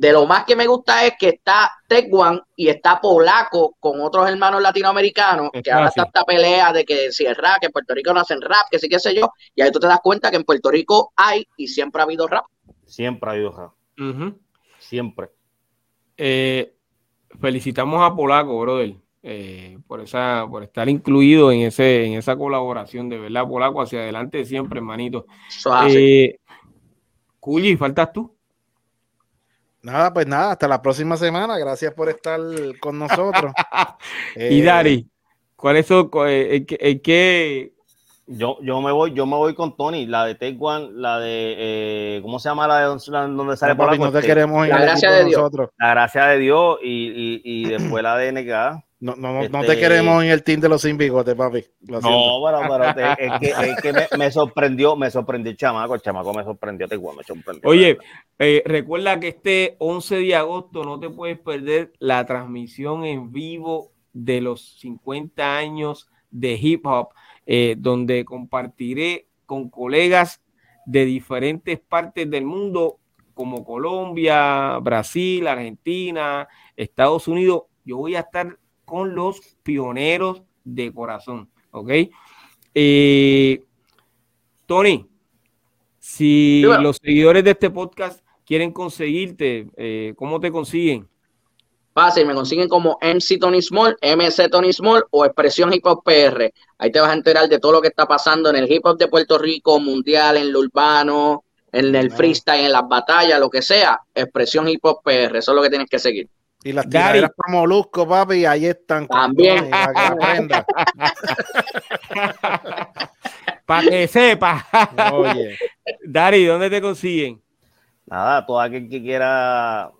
de lo más que me gusta es que está Teguan y está Polaco con otros hermanos latinoamericanos, que ahora está esta pelea de que si es rap, que en Puerto Rico no hacen rap, que sí, qué sé yo, y ahí tú te das cuenta que en Puerto Rico hay y siempre ha habido rap. Siempre ha habido rap. Siempre. Eh, felicitamos a Polaco, brother, eh, por esa, por estar incluido en ese, en esa colaboración, de verdad, Polaco, hacia adelante siempre, hermanito. Eh, Culi, ¿faltas tú? Nada, pues nada, hasta la próxima semana. Gracias por estar con nosotros. y Dari, ¿cuál es eso? ¿En qué? Yo, yo me voy, yo me voy con Tony, la de Take One, la de eh, ¿cómo se llama la de donde sale por la no te queremos la gracia de Dios. La gracia de Dios y, y, y después la de NK. No, no, no, te este, queremos en el team de los sin bigotes, papi. no, pero, pero es que, es que me, me, sorprendió, me sorprendió el chamaco, el chamaco me sorprendió, te me sorprendió. Oye, eh, recuerda que este 11 de agosto no te puedes perder la transmisión en vivo de los 50 años de hip hop eh, donde compartiré con colegas de diferentes partes del mundo, como Colombia, Brasil, Argentina, Estados Unidos. Yo voy a estar con los pioneros de corazón, ¿ok? Eh, Tony, si los seguidores de este podcast quieren conseguirte, eh, ¿cómo te consiguen? Fácil, me consiguen como MC Tony Small, MC Tony Small o Expresión Hip Hop PR. Ahí te vas a enterar de todo lo que está pasando en el hip hop de Puerto Rico, mundial, en lo urbano, en el freestyle, en las batallas, lo que sea. Expresión Hip Hop PR, eso es lo que tienes que seguir. Y las tiraderas por Molusco, papi, ahí están. También. Para que sepa. Oye. Dari, ¿dónde te consiguen? Nada, todo aquel que quiera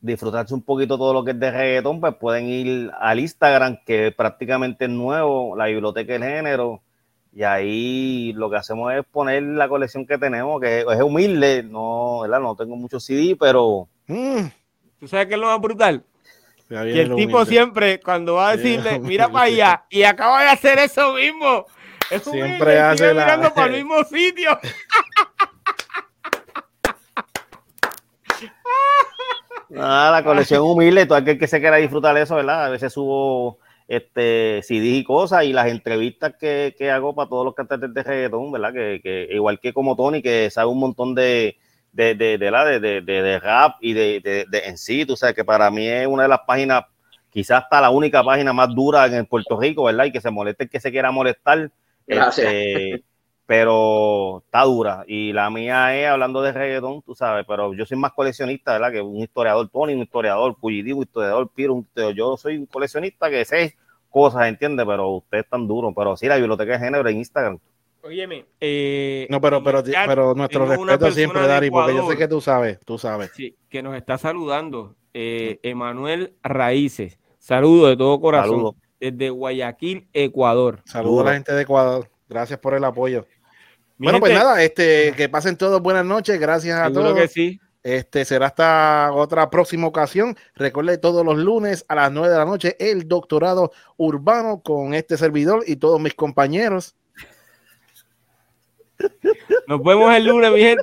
disfrutarse un poquito todo lo que es de reggaetón, pues pueden ir al Instagram, que es prácticamente nuevo, la biblioteca del género, y ahí lo que hacemos es poner la colección que tenemos, que es humilde, no, ¿verdad? no tengo muchos CD, pero... Mm. ¿Tú sabes qué es lo más brutal? Que el tipo siempre, cuando va a decirle, mira para allá, y acaba de hacer eso mismo. Es siempre hace la... mirando para el mismo sitio. Ah, la colección humilde, todo aquel que se quiera disfrutar de eso, ¿verdad? A veces subo este CD y cosas y las entrevistas que, hago para todos los cantantes de reggaetón, ¿verdad? Que, igual que como Tony, que sabe un montón de, de, de, de, de rap y de, en sí, tú sabes que para mí es una de las páginas, quizás hasta la única página más dura en Puerto Rico, ¿verdad? Y que se moleste el que se quiera molestar. Gracias. Este, pero está dura. Y la mía es hablando de reggaetón, tú sabes, pero yo soy más coleccionista, ¿verdad? Que un historiador Tony, un historiador Puyidí, un historiador Piro, yo soy un coleccionista que sé cosas, ¿entiendes? Pero usted es tan duro. Pero sí, la biblioteca de género en Instagram. Óyeme, eh, no, pero, pero, pero nuestro respeto siempre, Dari, porque yo sé que tú sabes, tú sabes. Sí, que nos está saludando, eh, Emanuel Raíces. Saludos de todo corazón. Desde Guayaquil, Ecuador. Saludos a la gente de Ecuador. Gracias por el apoyo bueno, pues nada, este, que pasen todos buenas noches, gracias a todos. que sí. Este será hasta otra próxima ocasión. Recuerde todos los lunes a las 9 de la noche el doctorado urbano con este servidor y todos mis compañeros. Nos vemos el lunes, mi gente.